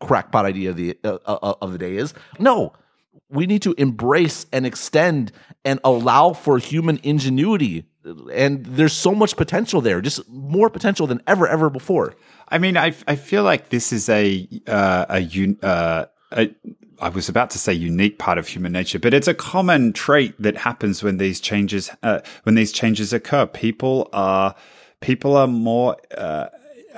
crackpot idea of the uh, uh, of the day is. No, we need to embrace and extend and allow for human ingenuity. And there's so much potential there, just more potential than ever, ever before. I mean, I, I feel like this is a uh, a, uh, a I was about to say unique part of human nature, but it's a common trait that happens when these changes uh, when these changes occur. People are people are more uh,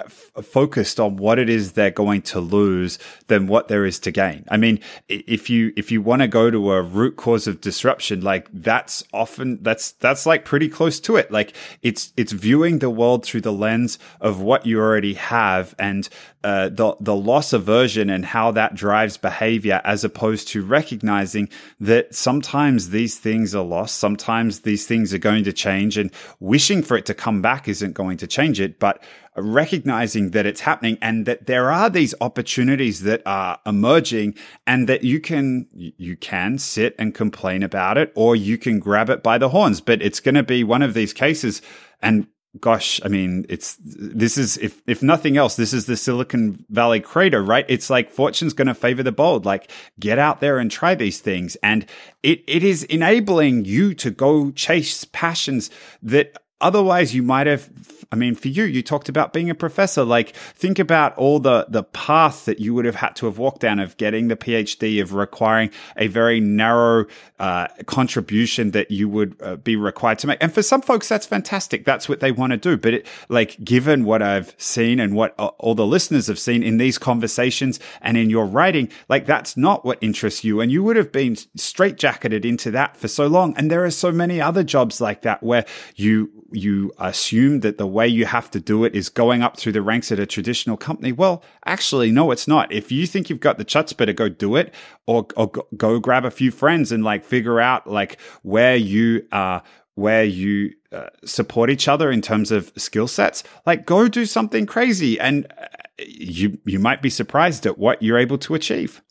f- focused on what it is they're going to lose than what there is to gain. I mean, if you if you want to go to a root cause of disruption, like that's often that's that's like pretty close to it. Like it's it's viewing the world through the lens of what you already have and uh, the the loss aversion and how that drives behavior, as opposed to recognizing that sometimes these things are lost, sometimes these things are going to change, and wishing for it to come back isn't going to change it, but recognizing that it's happening and that there are these opportunities that are emerging and that you can you can sit and complain about it or you can grab it by the horns but it's going to be one of these cases and gosh, I mean, it's this is if if nothing else, this is the Silicon Valley crater, right? It's like fortune's going to favor the bold. Like get out there and try these things, and it it is enabling you to go chase passions that otherwise you might have i mean for you you talked about being a professor. Like think about all the the path that you would have had to have walked down of getting the phd of requiring a very narrow uh, contribution that you would uh, be required to make. And for some folks that's fantastic. That's what they want to do. But it like given what i've seen and what uh, all the listeners have seen in these conversations and in your writing like that's not what interests you. And you would have been straitjacketed into that for so long. And there are so many other jobs like that where you you assume that the way you have to do it is going up through the ranks at a traditional company. Well, actually, no, it's not. If you think you've got the chutzpah to go do it, or, or go grab a few friends and like figure out like where you uh where you uh, support each other in terms of skill sets, like go do something crazy, and uh, you you might be surprised at what you're able to achieve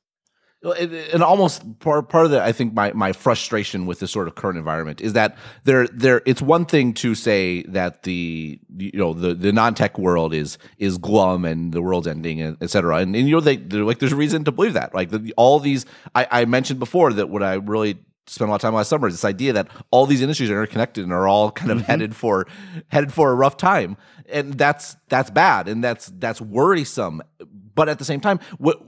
and almost part, part of the i think my, my frustration with this sort of current environment is that there there it's one thing to say that the you know the, the non-tech world is is glum and the world's ending et cetera. And, and you know they like there's a reason to believe that. Like the, all these I, I mentioned before that what i really spent a lot of time last summer is this idea that all these industries are interconnected and are all kind of mm-hmm. headed for headed for a rough time. And that's that's bad and that's that's worrisome. But at the same time what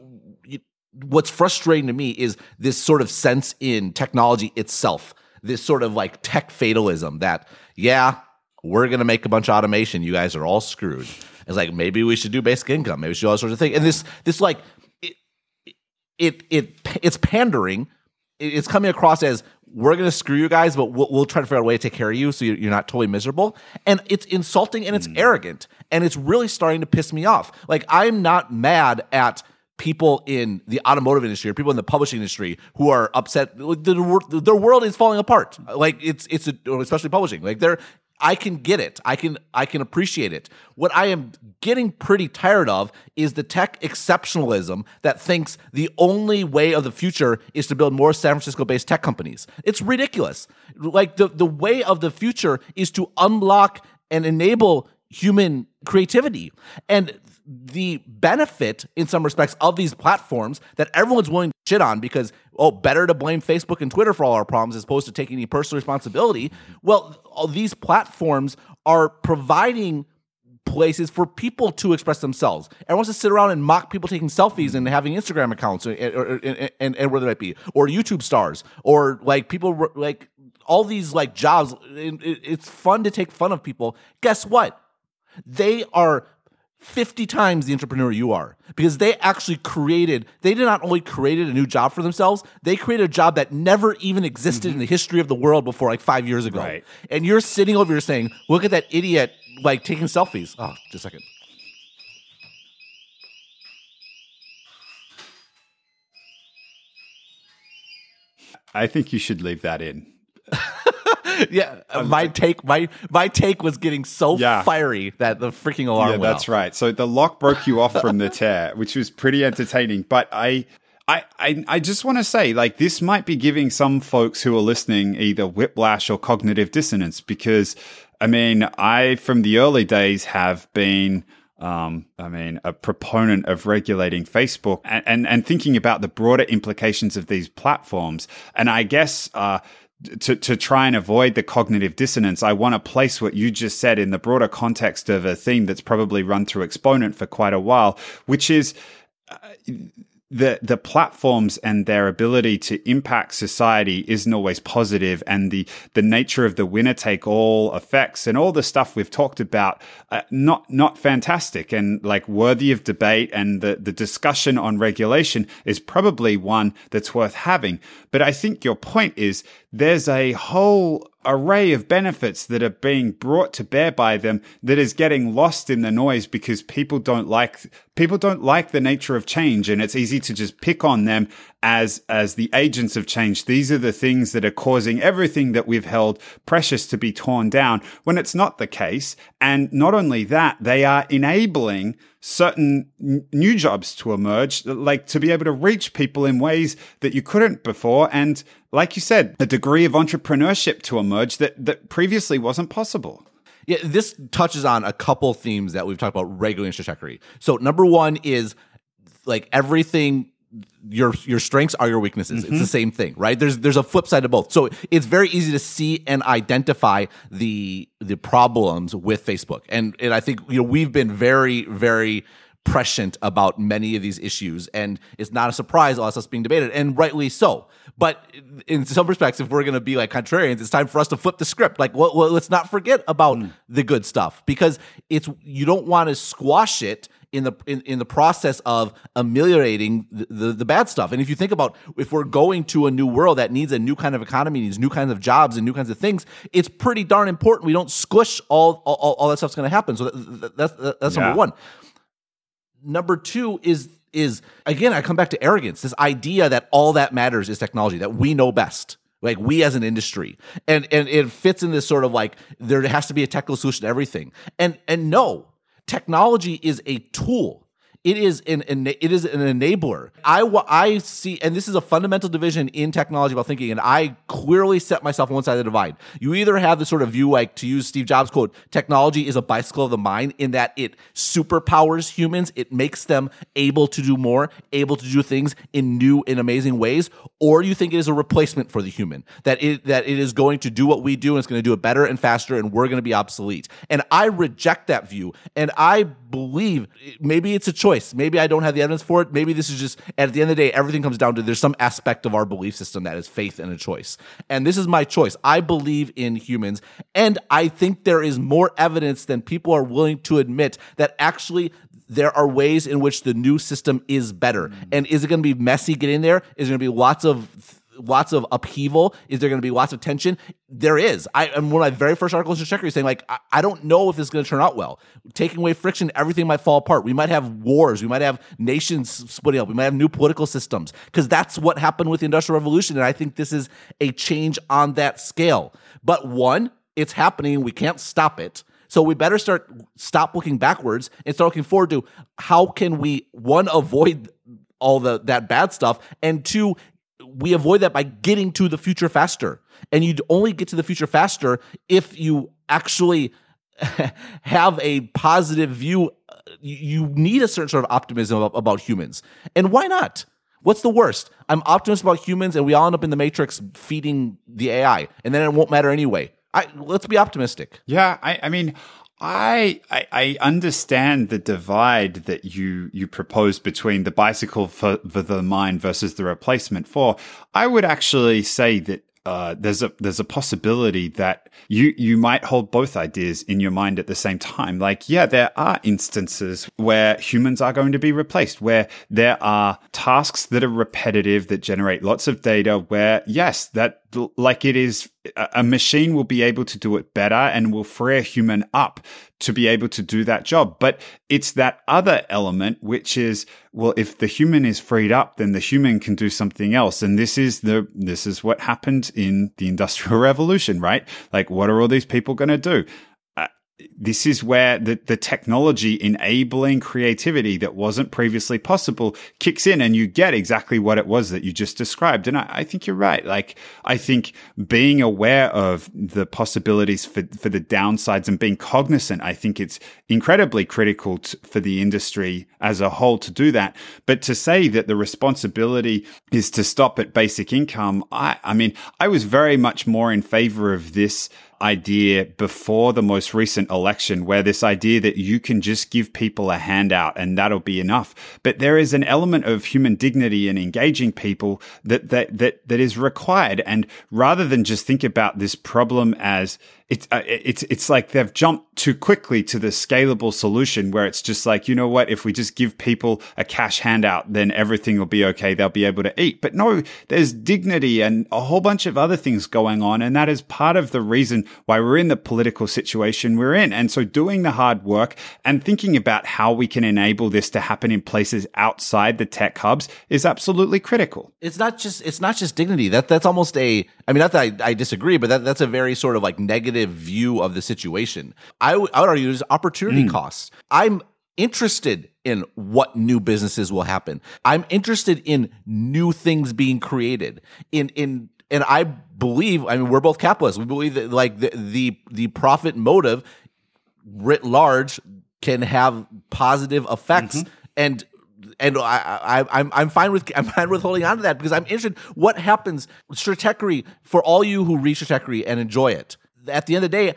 what's frustrating to me is this sort of sense in technology itself, this sort of like tech fatalism that, yeah, we're going to make a bunch of automation. You guys are all screwed. It's like, maybe we should do basic income. Maybe we should do all sorts of things. And this, this like, it, it, it it's pandering. It's coming across as we're going to screw you guys, but we'll, we'll, try to figure out a way to take care of you so you're not totally miserable. And it's insulting and it's mm. arrogant. And it's really starting to piss me off. Like, I'm not mad at people in the automotive industry or people in the publishing industry who are upset. The, their world is falling apart. Like it's it's a, especially publishing. Like they're I can get it. I can I can appreciate it. What I am getting pretty tired of is the tech exceptionalism that thinks the only way of the future is to build more San Francisco based tech companies. It's ridiculous. Like the the way of the future is to unlock and enable human creativity. And the benefit in some respects of these platforms that everyone's willing to shit on because oh better to blame facebook and twitter for all our problems as opposed to taking any personal responsibility well all these platforms are providing places for people to express themselves. Everyone wants to sit around and mock people taking selfies and having Instagram accounts and, and, and, and where they might be, or YouTube stars, or like people like all these like jobs. It's fun to take fun of people. Guess what? They are 50 times the entrepreneur you are. Because they actually created they did not only created a new job for themselves they created a job that never even existed mm-hmm. in the history of the world before like five years ago. Right. and you're sitting over here saying look at that idiot like taking selfies. Oh just a second. I think you should leave that in <laughs> yeah, my take my my take was getting so yeah. fiery that the freaking alarm. Yeah, that's off. right. So the lock broke you off from the <laughs> tear, which was pretty entertaining. But I. I, I, I just want to say, like, this might be giving some folks who are listening either whiplash or cognitive dissonance because, I mean, I, from the early days, have been, um, I mean, a proponent of regulating Facebook and, and, and, thinking about the broader implications of these platforms. And I guess, uh, to, to try and avoid the cognitive dissonance, I want to place what you just said in the broader context of a theme that's probably run through Exponent for quite a while, which is uh, the the platforms and their ability to impact society isn't always positive and the the nature of the winner take all effects and all the stuff we've talked about uh, not not fantastic and like worthy of debate and the the discussion on regulation is probably one that's worth having. But i think your point is there's a whole array of benefits that are being brought to bear by them that is getting lost in the noise because people don't like people don't like the nature of change and it's easy to just pick on them as as the agents of change. These are the things that are causing everything that we've held precious to be torn down when it's not the case. And not only that they are enabling certain new jobs to emerge like to be able to reach people in ways that you couldn't before and like you said a degree of entrepreneurship to emerge that that previously wasn't possible Yeah, this touches on a couple themes that we've talked about regularly in Stratechery. So number one is like everything your your strengths are your weaknesses. Mm-hmm. It's the same thing, right? There's there's a flip side to both. So it's very easy to see and identify the the problems with Facebook. And and I think you know we've been very very prescient about many of these issues and it's not a surprise all of us being debated and rightly so but in some respects if we're going to be like contrarians it's time for us to flip the script like well, well let's not forget about mm. the good stuff because it's you don't want to squash it in the in, in the process of ameliorating the, the, the bad stuff. And if you think about if we're going to a new world that needs a new kind of economy, needs new kinds of jobs and new kinds of things, it's pretty darn important we don't squish all all, all that stuff's going to happen. So that, that's that's yeah. number one. Number two is is again I come back to arrogance. This idea that all that matters is technology that we know best like we as an industry and and it fits in this sort of like there has to be a technical solution to everything and and no technology is a tool it is an, it is an enabler. I I see, and this is a fundamental division in technology about thinking, and I clearly set myself on one side of the divide. You either have the sort of view, like to use Steve Jobs' quote, "Technology is a bicycle of the mind," in that it superpowers humans, it makes them able to do more, able to do things in new and amazing ways, or you think it is a replacement for the human that it that it is going to do what we do and it's going to do it better and faster, and we're going to be obsolete. And I reject that view, and I believe maybe it's a choice. Maybe I don't have the evidence for it. Maybe this is just at the end of the day, everything comes down to there's some aspect of our belief system that is faith and a choice. And this is my choice. I believe in humans, and I think there is more evidence than people are willing to admit that actually there are ways in which the new system is better. Mm. And is it going to be messy getting there? Is there going to be lots of lots of upheaval? Is there going to be lots of tension? There is. I am one of my very first articles in Stratechery saying like I, I, don't know if this is going to turn out well. Taking away friction, everything might fall apart. We might have wars. We might have nations splitting up. We might have new political systems because that's what happened with the Industrial Revolution, and I think this is a change on that scale. But one, it's happening. We can't stop it. So we better start stop looking backwards and start looking forward to how can we one avoid all the that bad stuff and two we avoid that by getting to the future faster. And you'd only get to the future faster if you actually <laughs> have a positive view. You need a certain sort of optimism about, humans. And why not? What's the worst? I'm optimistic about humans, and we all end up in the matrix feeding the AI, and then it won't matter anyway. I, let's be optimistic. Yeah, I, I mean, I, I, I understand the divide that you you propose between the bicycle for, for the mind versus the replacement for. I would actually say that uh, there's a there's a possibility that you you might hold both ideas in your mind at the same time. Like, yeah, there are instances where humans are going to be replaced, where there are tasks that are repetitive that generate lots of data. Where yes, that like it is a machine will be able to do it better and will free a human up to be able to do that job. But it's that other element, which is, well, if the human is freed up, then the human can do something else. And this is the, this is what happened in the industrial <laughs> revolution, right? Like, what are all these people going to do? This is where the, the technology enabling creativity that wasn't previously possible kicks in and you get exactly what it was that you just described. And I, I, think you're right. Like, I think being aware of the possibilities for, for the downsides and being cognizant, I think it's incredibly critical for the industry as a whole to do that. But to say that the responsibility is to stop at basic income, I, I mean, I was very much more in favor of this idea before the most recent election where this idea that you can just give people a handout and that'll be enough. But there is an element of human dignity and engaging people that, that, that, that is required. And rather than just think about this problem as it's uh, it's it's like they've jumped too quickly to the scalable solution where it's just like you know what? If we just give people a cash handout then everything will be okay. They'll be able to eat. But no there's dignity and a whole bunch of other things going on. And that is part of the reason why we're in the political situation we're in. And so doing the hard work and thinking about how we can enable this to happen in places outside the tech hubs is absolutely critical. It's not just it's not just dignity. That that's almost a i mean not that i, I disagree but that, that's a very sort of like negative view of the situation. I, w- I would argue is opportunity mm. costs. I'm interested in what new businesses will happen. I'm interested in new things being created. In in and I believe, I mean, we're both capitalists. We believe that like the the, the profit motive writ large can have positive effects Mm-hmm. and and I, I, I'm I'm fine with I'm fine with holding on to that because I'm interested. What happens, Stratechery, for all you who read Stratechery and enjoy it? At the end of the day,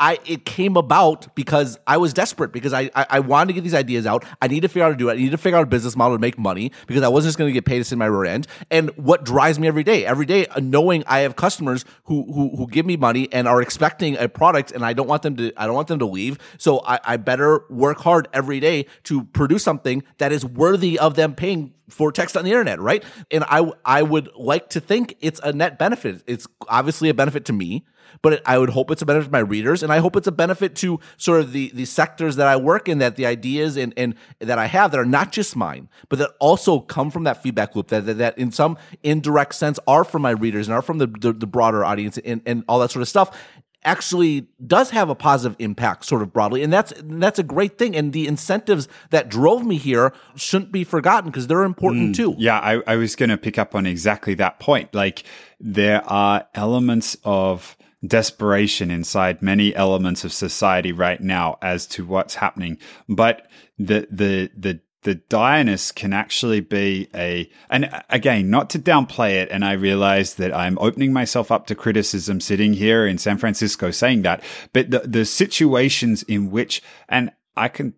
I it came about because I was desperate because I, I I wanted to get these ideas out. I need to figure out how to do it. I need to figure out a business model to make money because I wasn't just going to get paid to sit in my rear end. And what drives me every day, every day, uh, knowing I have customers who who who give me money and are expecting a product, and I don't want them to I don't want them to leave. So I, I better work hard every day to produce something that is worthy of them paying for text on the internet, right? And I I would like to think it's a net benefit. It's obviously a benefit to me, but it, I would hope it's a benefit to my readers, and I hope it's a benefit to sort of the the sectors that I work in, that the ideas and and that I have that are not just mine, but that also come from that feedback loop, that that, that in some indirect sense are from my readers and are from the the, the broader audience and and all that sort of stuff actually does have a positive impact sort of broadly. And that's that's a great thing. And the incentives that drove me here shouldn't be forgotten because they're important mm. too. Yeah, I, I was going to pick up on exactly that point. Like, there are elements of desperation inside many elements of society right now as to what's happening. But the, the, the, the direness can actually be a, and again, not to downplay it. And I realize that I'm opening myself up to criticism sitting here in San Francisco saying that, but the, the situations in which, and I can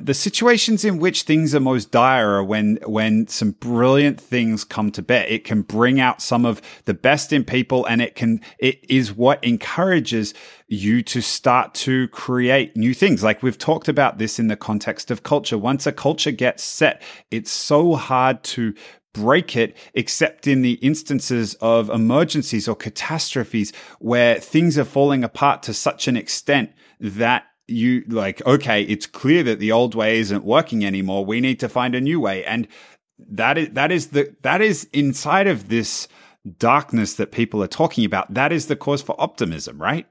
the situations in which things are most dire are when when some brilliant things come to bear. It can bring out some of the best in people and it can it is what encourages you to start to create new things. Like we've talked about this in the context of culture. Once a culture gets set, it's so hard to break it except in the instances of emergencies or catastrophes where things are falling apart to such an extent that you like, okay, it's clear that the old way isn't working anymore. We need to find a new way. And that is, that is the, that is inside of this darkness that people are talking about. That is the cause for optimism, right?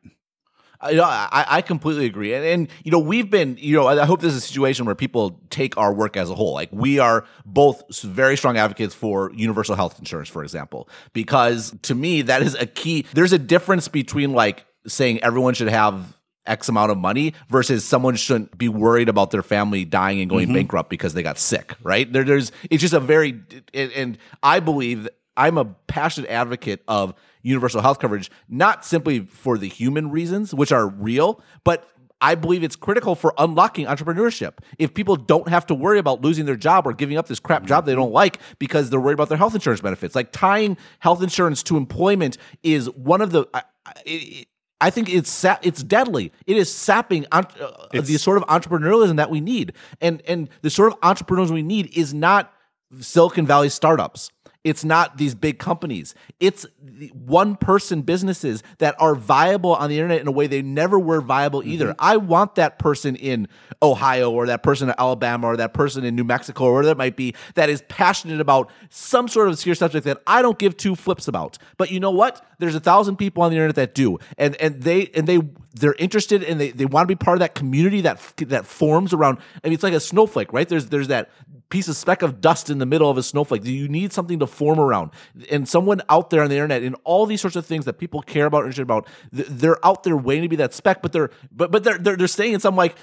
I, I, completely agree. And, and, you know, we've been, you know, I hope this is a situation where people take our work as a whole. Like, we are both very strong advocates for universal health insurance, for example, because to me, that is a key. There's a difference between like saying everyone should have X amount of money versus someone shouldn't be worried about their family dying and going Mm-hmm. bankrupt because they got sick, right? There, there's, it's just a very, and, I believe I'm a passionate advocate of universal health coverage, not simply for the human reasons, which are real, but I believe it's critical for unlocking entrepreneurship. If people don't have to worry about losing their job or giving up this crap job they don't like because they're worried about their health insurance benefits, like tying health insurance to employment is one of the. I, I, I think it's sa- it's deadly. It is sapping uh, the sort of entrepreneurialism that we need, and and the sort of entrepreneurs we need is not Silicon Valley startups. It's not these big companies. It's one person businesses that are viable on the internet in a way they never were viable mm-hmm. either. I want that person in Ohio or that person in Alabama or that person in New Mexico or whatever that might be that is passionate about some sort of obscure subject that I don't give two flips about. But you know what? There's a thousand people on the internet that do. And and they and they they're interested and they, they want to be part of that community that that forms around I mean it's like a snowflake, right? There's there's that piece of speck of dust in the middle of a snowflake. You need something to form around. And someone out there on the internet and all these sorts of things that people care about and interested about, they're out there waiting to be that speck, but they're but but they're they're, they're staying in some like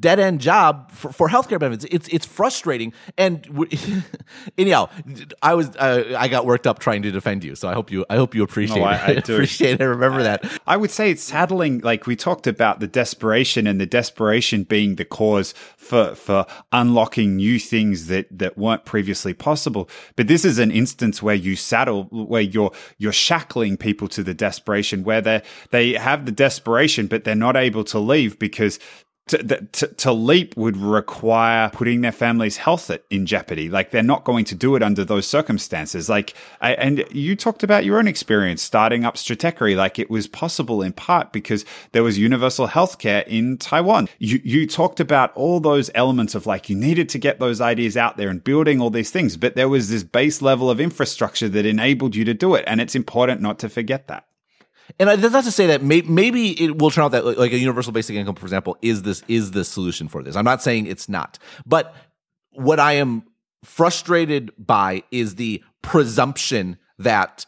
dead end job for, for healthcare benefits. It's it's frustrating. And <laughs> anyhow, I was uh, I got worked up trying to defend you, so I hope you I hope you appreciate No, I- I <laughs> it. appreciate it. Remember that. I would say it's saddling. Like we talked about the desperation and the desperation being the cause for, for unlocking new things that, that weren't previously possible. But this is an instance where you saddle, where you're, you're shackling people to the desperation, where they, they have the desperation, but they're not able to leave because to, to, to leap would require putting their family's health in jeopardy. Like they're not going to do it under those circumstances. Like, I, and you talked about your own experience starting up Stratechery. Like it was possible in part because there was universal healthcare in Taiwan. You, you talked about all those elements of like you needed to get those ideas out there and building all these things, but there was this base level of infrastructure that enabled you to do it. And it's important not to forget that. And I- that's not to say that may, maybe it will turn out that like, a universal basic income, for example, is this is the solution for this. I'm not saying it's not, but what I am frustrated by is the presumption that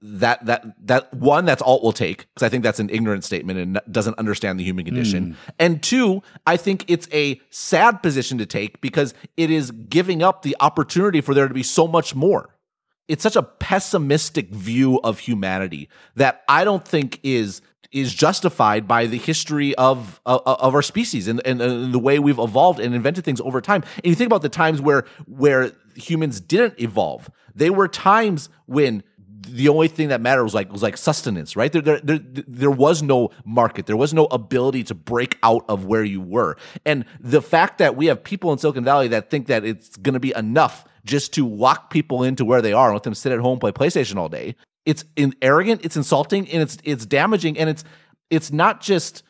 that that that one that's all it will take because I think that's an ignorant statement and doesn't understand the human condition. Mm. And two, I think it's a sad position to take because it is giving up the opportunity for there to be so much more. It's such a pessimistic view of humanity that I don't think is is justified by the history of of, of our species and, and, and the way we've evolved and invented things over time. And you think about the times where where humans didn't evolve. They were times when the only thing that mattered was like was like sustenance, right? There, there, there, there was no market, there was no ability to break out of where you were, and the fact that we have people in Silicon Valley that think that it's going to be enough just to lock people into where they are and let them sit at home play PlayStation all day, it's in, arrogant, it's insulting, and it's it's damaging, and it's it's not just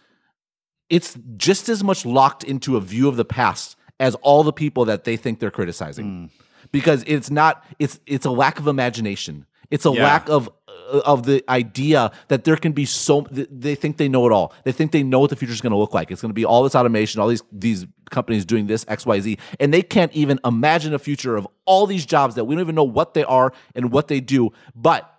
it's just as much locked into a view of the past as all the people that they think they're criticizing. Mm. Because it's not it's it's a lack of imagination it's a yeah. lack of uh, of the idea that there can be so they think they know it all. They think they know what the future is going to look like. It's going to be all this automation, all these these companies doing this X Y Z, and they can't even imagine a future of all these jobs that we don't even know what they are and what they do. But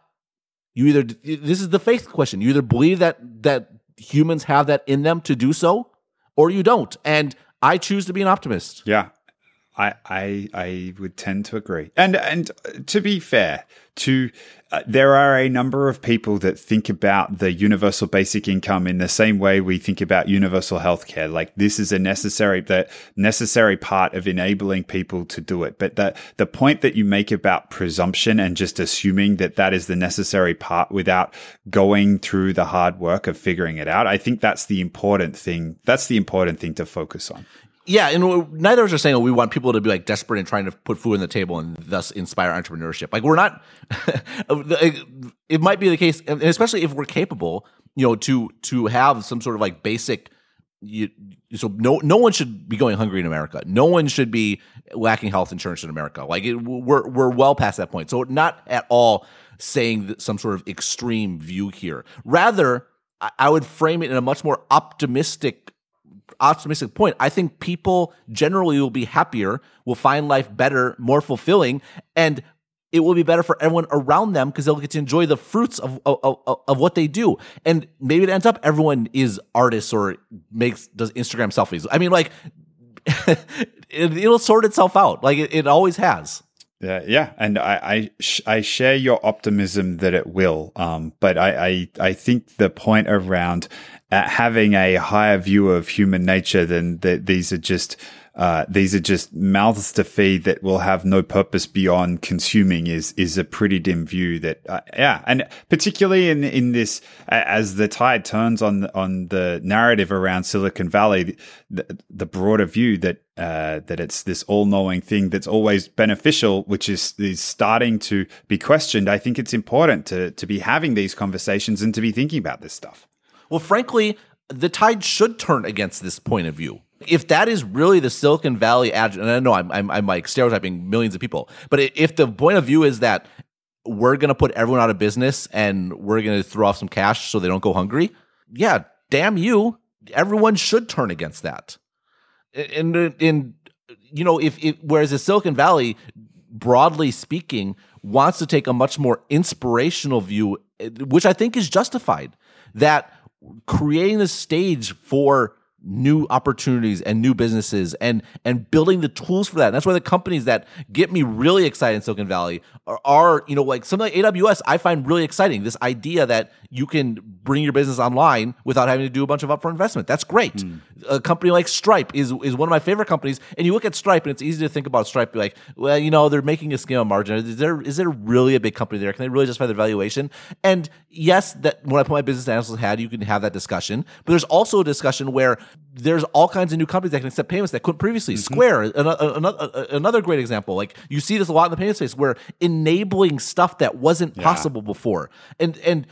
you either this is the faith question. You either believe that that humans have that in them to do so, or you don't. And I choose to be an optimist. Yeah, I, I I would tend to agree. And and to be fair, to uh, there are a number of people that think about the universal basic income in the same way we think about universal healthcare. Like this is a necessary the necessary part of enabling people to do it. But the the point that you make about presumption and just assuming that that is the necessary part without going through the hard work of figuring it out, I think that's the important thing. That's the important thing to focus on. Yeah, and neither of us are saying oh, we want people to be like desperate and trying to put food on the table and thus inspire entrepreneurship. Like we're not. <laughs> it might be the case, and especially if we're capable, you know, to to have some sort of like basic. You, so no no one should be going hungry in America. No one should be lacking health insurance in America. Like it, we're we're well past that point. So not at all saying some sort of extreme view here. Rather, I would frame it in a much more optimistic optimistic point. I think people generally will be happier, will find life better, more fulfilling, and it will be better for everyone around them because they'll get to enjoy the fruits of, of, of, what they do. And maybe it ends up everyone is artists or makes does Instagram selfies. I mean, like <laughs> it, will sort itself out, like it, it always has. Yeah, yeah, and I I, sh- I, share your optimism that it will. Um, but I, I I think the point around uh, having a higher view of human nature than that these are just uh, these are just mouths to feed that will have no purpose beyond consuming is is a pretty dim view that uh, yeah. And particularly in in this as the tide turns on on the narrative around Silicon Valley the, the broader view that uh, that it's this all-knowing thing that's always beneficial which is is starting to be questioned I think it's important to to be having these conversations and to be thinking about this stuff. Well frankly the tide should turn against this point of view if that is really the Silicon Valley ad, and I know I'm, I'm, I'm like stereotyping millions of people, but if the point of view is that we're going to put everyone out of business and we're going to throw off some cash so they don't go hungry, yeah, damn you. Everyone should turn against that. And, uh, and you know, if, if whereas the Silicon Valley, broadly speaking, wants to take a much more inspirational view, eh, which I think is justified, that creating the stage for new opportunities and new businesses and and building the tools for that. And that's why the companies that get me really excited in Silicon Valley are, are, you know like something like AWS I find really exciting. This idea that you can bring your business online without having to do a bunch of upfront investment. That's great. Mm. A company like Stripe is is one of my favorite companies. And you look at Stripe and it's easy to think about Stripe be like, well, you know, they're making a scale margin. Is there is there really a big company there? Can they really justify their valuation? And yes, that when I put my business analyst hat, you can have that discussion. But there's also a discussion where there's all kinds of new companies that can accept payments that couldn't previously. Mm-hmm. Square, another, another great example. Like you see this a lot in the payment space, where enabling stuff that wasn't yeah. possible before, and and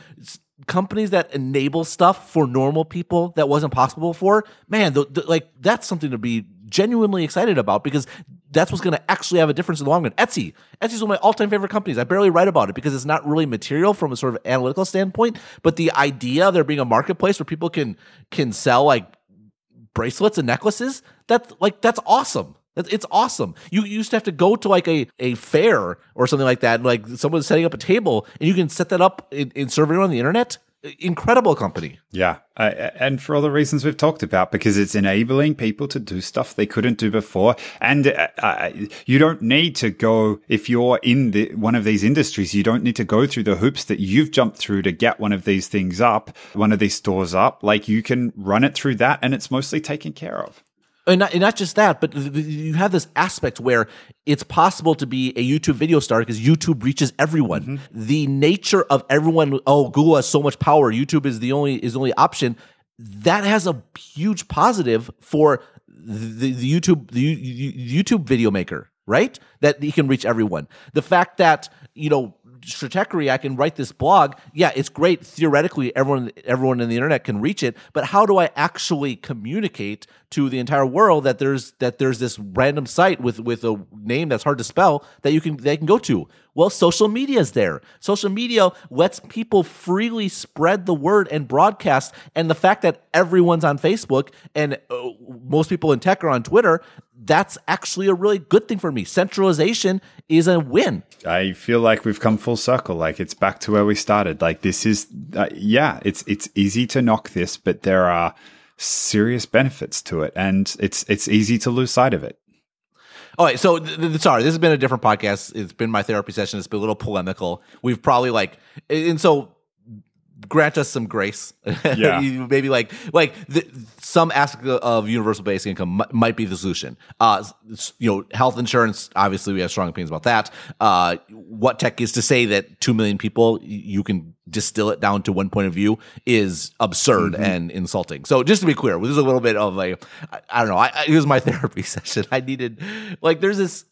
companies that enable stuff for normal people that wasn't possible before. Man, the, the, like that's something to be genuinely excited about because that's what's going to actually have a difference in the long run. Etsy. Etsy is one of my all-time favorite companies. I barely write about it because it's not really material from a sort of analytical standpoint, but the idea of there being a marketplace where people can can sell like bracelets and necklaces, that's like that's awesome. It's awesome. You used to have to go to like a, a fair or something like that, and like someone's setting up a table, and you can set that up and, and serve it on the internet. Incredible company. Yeah. Uh, and for all the reasons we've talked about, because it's enabling people to do stuff they couldn't do before. And uh, uh, you don't need to go, if you're in the, one of these industries, you don't need to go through the hoops that you've jumped through to get one of these things up, one of these stores up. Like you can run it through that and it's mostly taken care of and not, and not just that, but you have this aspect where it's possible to be a YouTube video star because YouTube reaches everyone. Mm-hmm. The nature of everyone, oh, Google has so much power. YouTube is the only is the only option. That has a huge positive for the, the YouTube the YouTube video maker, right? That he can reach everyone. The fact that you know Stratechery, I can write this blog. Yeah, it's great theoretically. Everyone, everyone in the internet can reach it, but how do I actually communicate to the entire world that there's that there's this random site with with a name that's hard to spell that you can they can go to? Well, social media is there. Social media lets people freely spread the word and broadcast. And the fact that everyone's on Facebook and uh, most people in tech are on Twitter, that's actually a really good thing for me. Centralization is a win. I feel like we've come full circle. Like it's back to where we started. Like this is, uh, yeah, it's it's easy to knock this, but there are serious benefits to it, and it's it's easy to lose sight of it. All right, so th- th- sorry, this has been a different podcast. It's been my therapy session. It's been a little polemical. We've probably like, and so grant us some grace. <laughs> Yeah. Maybe like like the, some aspect of universal basic income m- might be the solution. Uh, you know, health insurance. Obviously, we have strong opinions about that. Uh, what tech is to say that two million people you can distill it down to one point of view is absurd mm-hmm. and insulting. So just to be clear, this is a little bit of a I, I don't know. I, I, it was my <laughs> therapy session. I needed like there's this.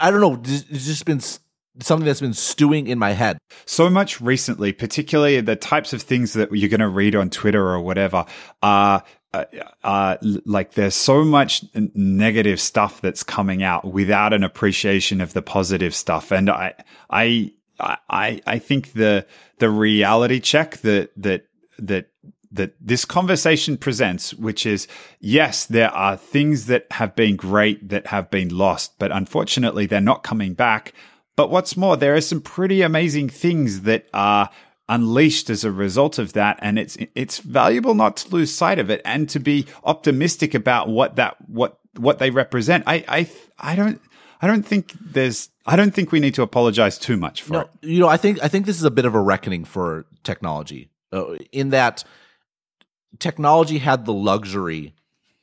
I don't know. It's just been something that's been stewing in my head. So much recently, particularly the types of things that you're going to read on Twitter or whatever are. Uh, uh, like there's so much negative stuff that's coming out without an appreciation of the positive stuff, and I, I, I, I think the the reality check that that that that this conversation presents, which is yes, there are things that have been great that have been lost, but unfortunately they're not coming back. But what's more, there are some pretty amazing things that are unleashed as a result of that and it's it's valuable not to lose sight of it and to be optimistic about what that what what they represent. I i i don't i don't think there's i don't think we need to apologize too much for no, it. you know i think i think this is a bit of a reckoning for technology. Uh, in that technology had the luxury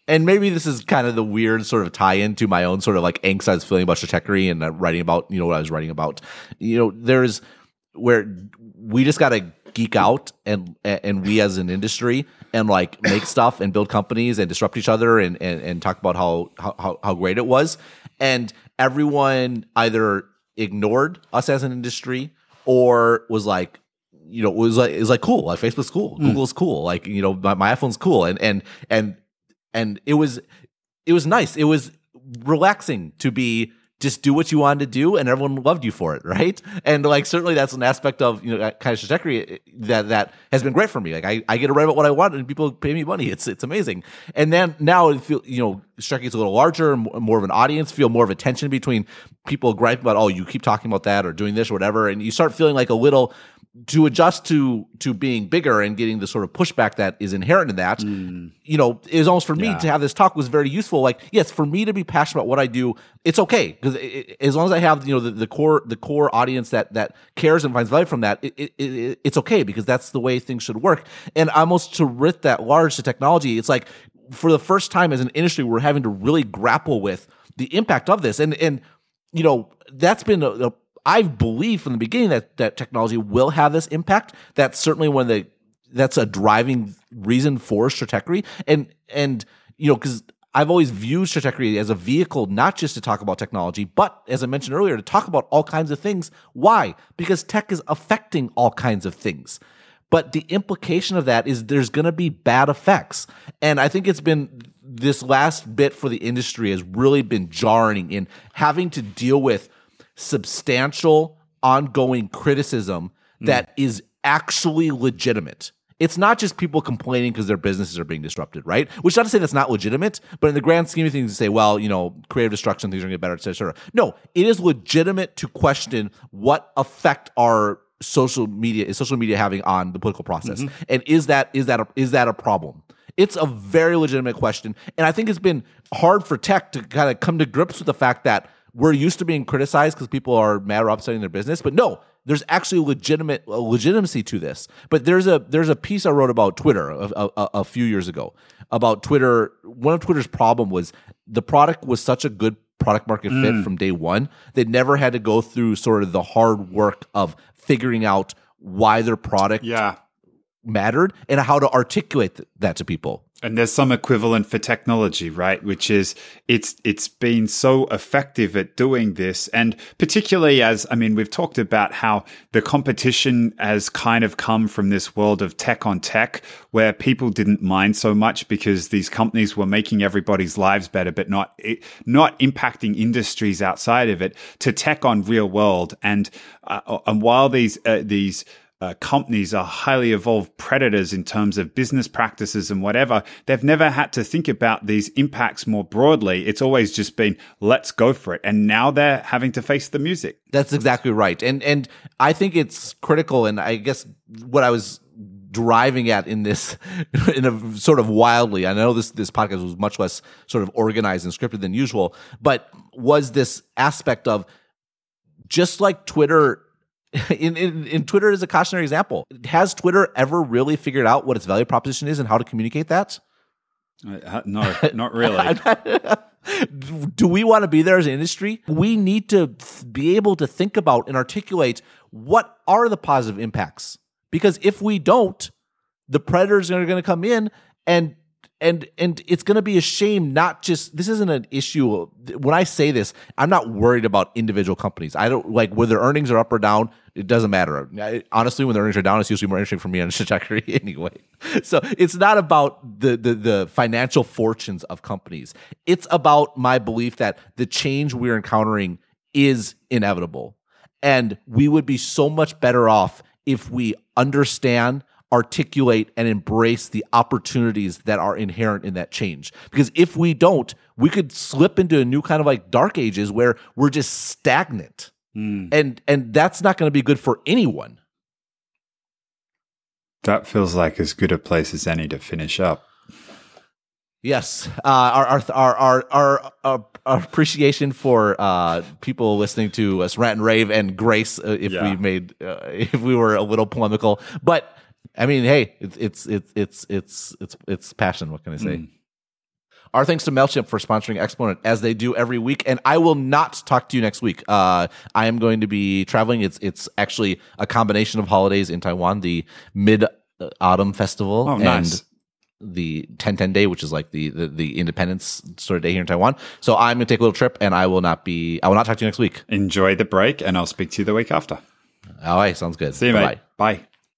and maybe this is kind of the weird sort of tie in to my own sort of like angst I was feeling about Stratechery and uh, writing about, you know, what I was writing about. You know, there's where we just got to geek out and and we as an industry and like make <coughs> stuff and build companies and disrupt each other and and, and talk about how, how how great it was and everyone either ignored us as an industry or was like you know it was like it was like cool like facebook's cool mm. google's cool like you know my, my iphone's cool and and and and it was it was nice. It was relaxing to be just do what you wanted to do and everyone loved you for it right? And like certainly that's an aspect of you know kind of Stratechery eh, that that has been great for me. Like i, I get to write about what i want and people pay me money. It's it's amazing. And then now it feel you know Stratechery is a little larger more of an audience feel more of a tension between people griping about oh you keep talking about that or doing this or whatever and you start feeling like a little to adjust to to being bigger and getting the sort of pushback that is inherent in that mm. you know it was almost for me yeah. to have this talk was very useful. Like yes for me to be passionate about what i do it's okay. Because as long as i have you know the, the, core the core audience that that cares and finds value from that it, it, it, it's okay because that's the way things should work. And almost to writ that large to technology. It's like for the first time as an industry we're having to really grapple with the impact of this. And and you know that's been a, a I believe from the beginning that that technology will have this impact. That's certainly one of the that's a driving reason for Stratechery. And and you know, because I've always viewed Stratechery as a vehicle not just to talk about technology, but as I mentioned earlier, to talk about all kinds of things. Why? Because tech is affecting all kinds of things. But the implication of that is there's going to be bad effects. And I think it's been this last bit for the industry has really been jarring in having to deal with substantial ongoing criticism mm. that is actually legitimate. it's not just people complaining because their businesses are being disrupted, right? Which is not to say that's not legitimate, but in the grand scheme of things, to say, well, you know, creative destruction, things are going to get better, et cetera, et. No, it is legitimate to question what effect are social media is social media having on the political process, and is that is that a, is that a problem? It's a very legitimate question, and I think it's been hard for tech to kind of come to grips with the fact that we're used to being criticized because people are mad or upsetting their business, but no, there's actually legitimate legitimacy to this. But there's a there's a piece I wrote about Twitter a, a, a- few years ago about Twitter. One of Twitter's problem was the product was such a good product market fit mm. from day one. They never had to go through sort of the hard work of figuring out why their product Yeah. mattered and how to articulate that to people. And there's some equivalent for technology, right? Which is it's it's been so effective at doing this, and particularly as I mean, we've talked about how the competition has kind of come from this world of tech on tech, where people didn't mind so much because these companies were making everybody's lives better, but not not impacting industries outside of it. To tech on real world, and uh, and while these uh, these uh, companies are highly evolved predators in terms of business practices and whatever. They've never had to think about these impacts more broadly. It's always just been, let's go for it. And now they're having to face the music. That's exactly right. And and I think it's critical and I guess what I was driving at in this <laughs> in a sort of wildly I know this this podcast was much less sort of organized and scripted than usual but was this aspect of just like Twitter <laughs> in, in, in Twitter is a cautionary example. Has Twitter ever really figured out what its value proposition is and how to communicate that? Uh, no, not really. <laughs> <laughs> do we want to be there as an industry? We need to be able to think about and articulate what are the positive impacts. Because if we don't, the predators are going to come in and and and it's going to be a shame not just this isn't an issue when i say this i'm not worried about individual companies. I don't like whether earnings are up or down it doesn't matter. I- honestly when the earnings are down it's usually more interesting for me on a <laughs> Stratechery <laughs> anyway. So it's not about the, the the financial fortunes of companies. It's about my belief that the change we're encountering is inevitable. And we would be so much better off if we understand articulate and embrace the opportunities that are inherent in that change. Because if we don't, we could slip into a new kind of like dark ages where we're just stagnant. And and that's not going to be good for anyone. that feels like as good a place as any to finish up. Yes, uh, our, our our our our our our appreciation for uh, people listening to us rant and rave and grace uh, if Yeah. we made uh, <laughs> if we were a little polemical, but I mean, hey, it's it's it's it's it's it's, it's passion. What can I say? Our thanks to Mailchimp for sponsoring Exponent as they do every week, and I will not talk to you next week. Uh, I am going to be traveling. It's it's actually a combination of holidays in Taiwan, the Mid Autumn Festival, Oh, nice. and the 1010 day, which is like the, the the Independence sort of day here in Taiwan. So I'm gonna take a little trip, and I will not be. I will not talk to you next week. Enjoy the break, and I'll speak to you the week after. All right, sounds good. See you, Bye-bye. mate. Bye.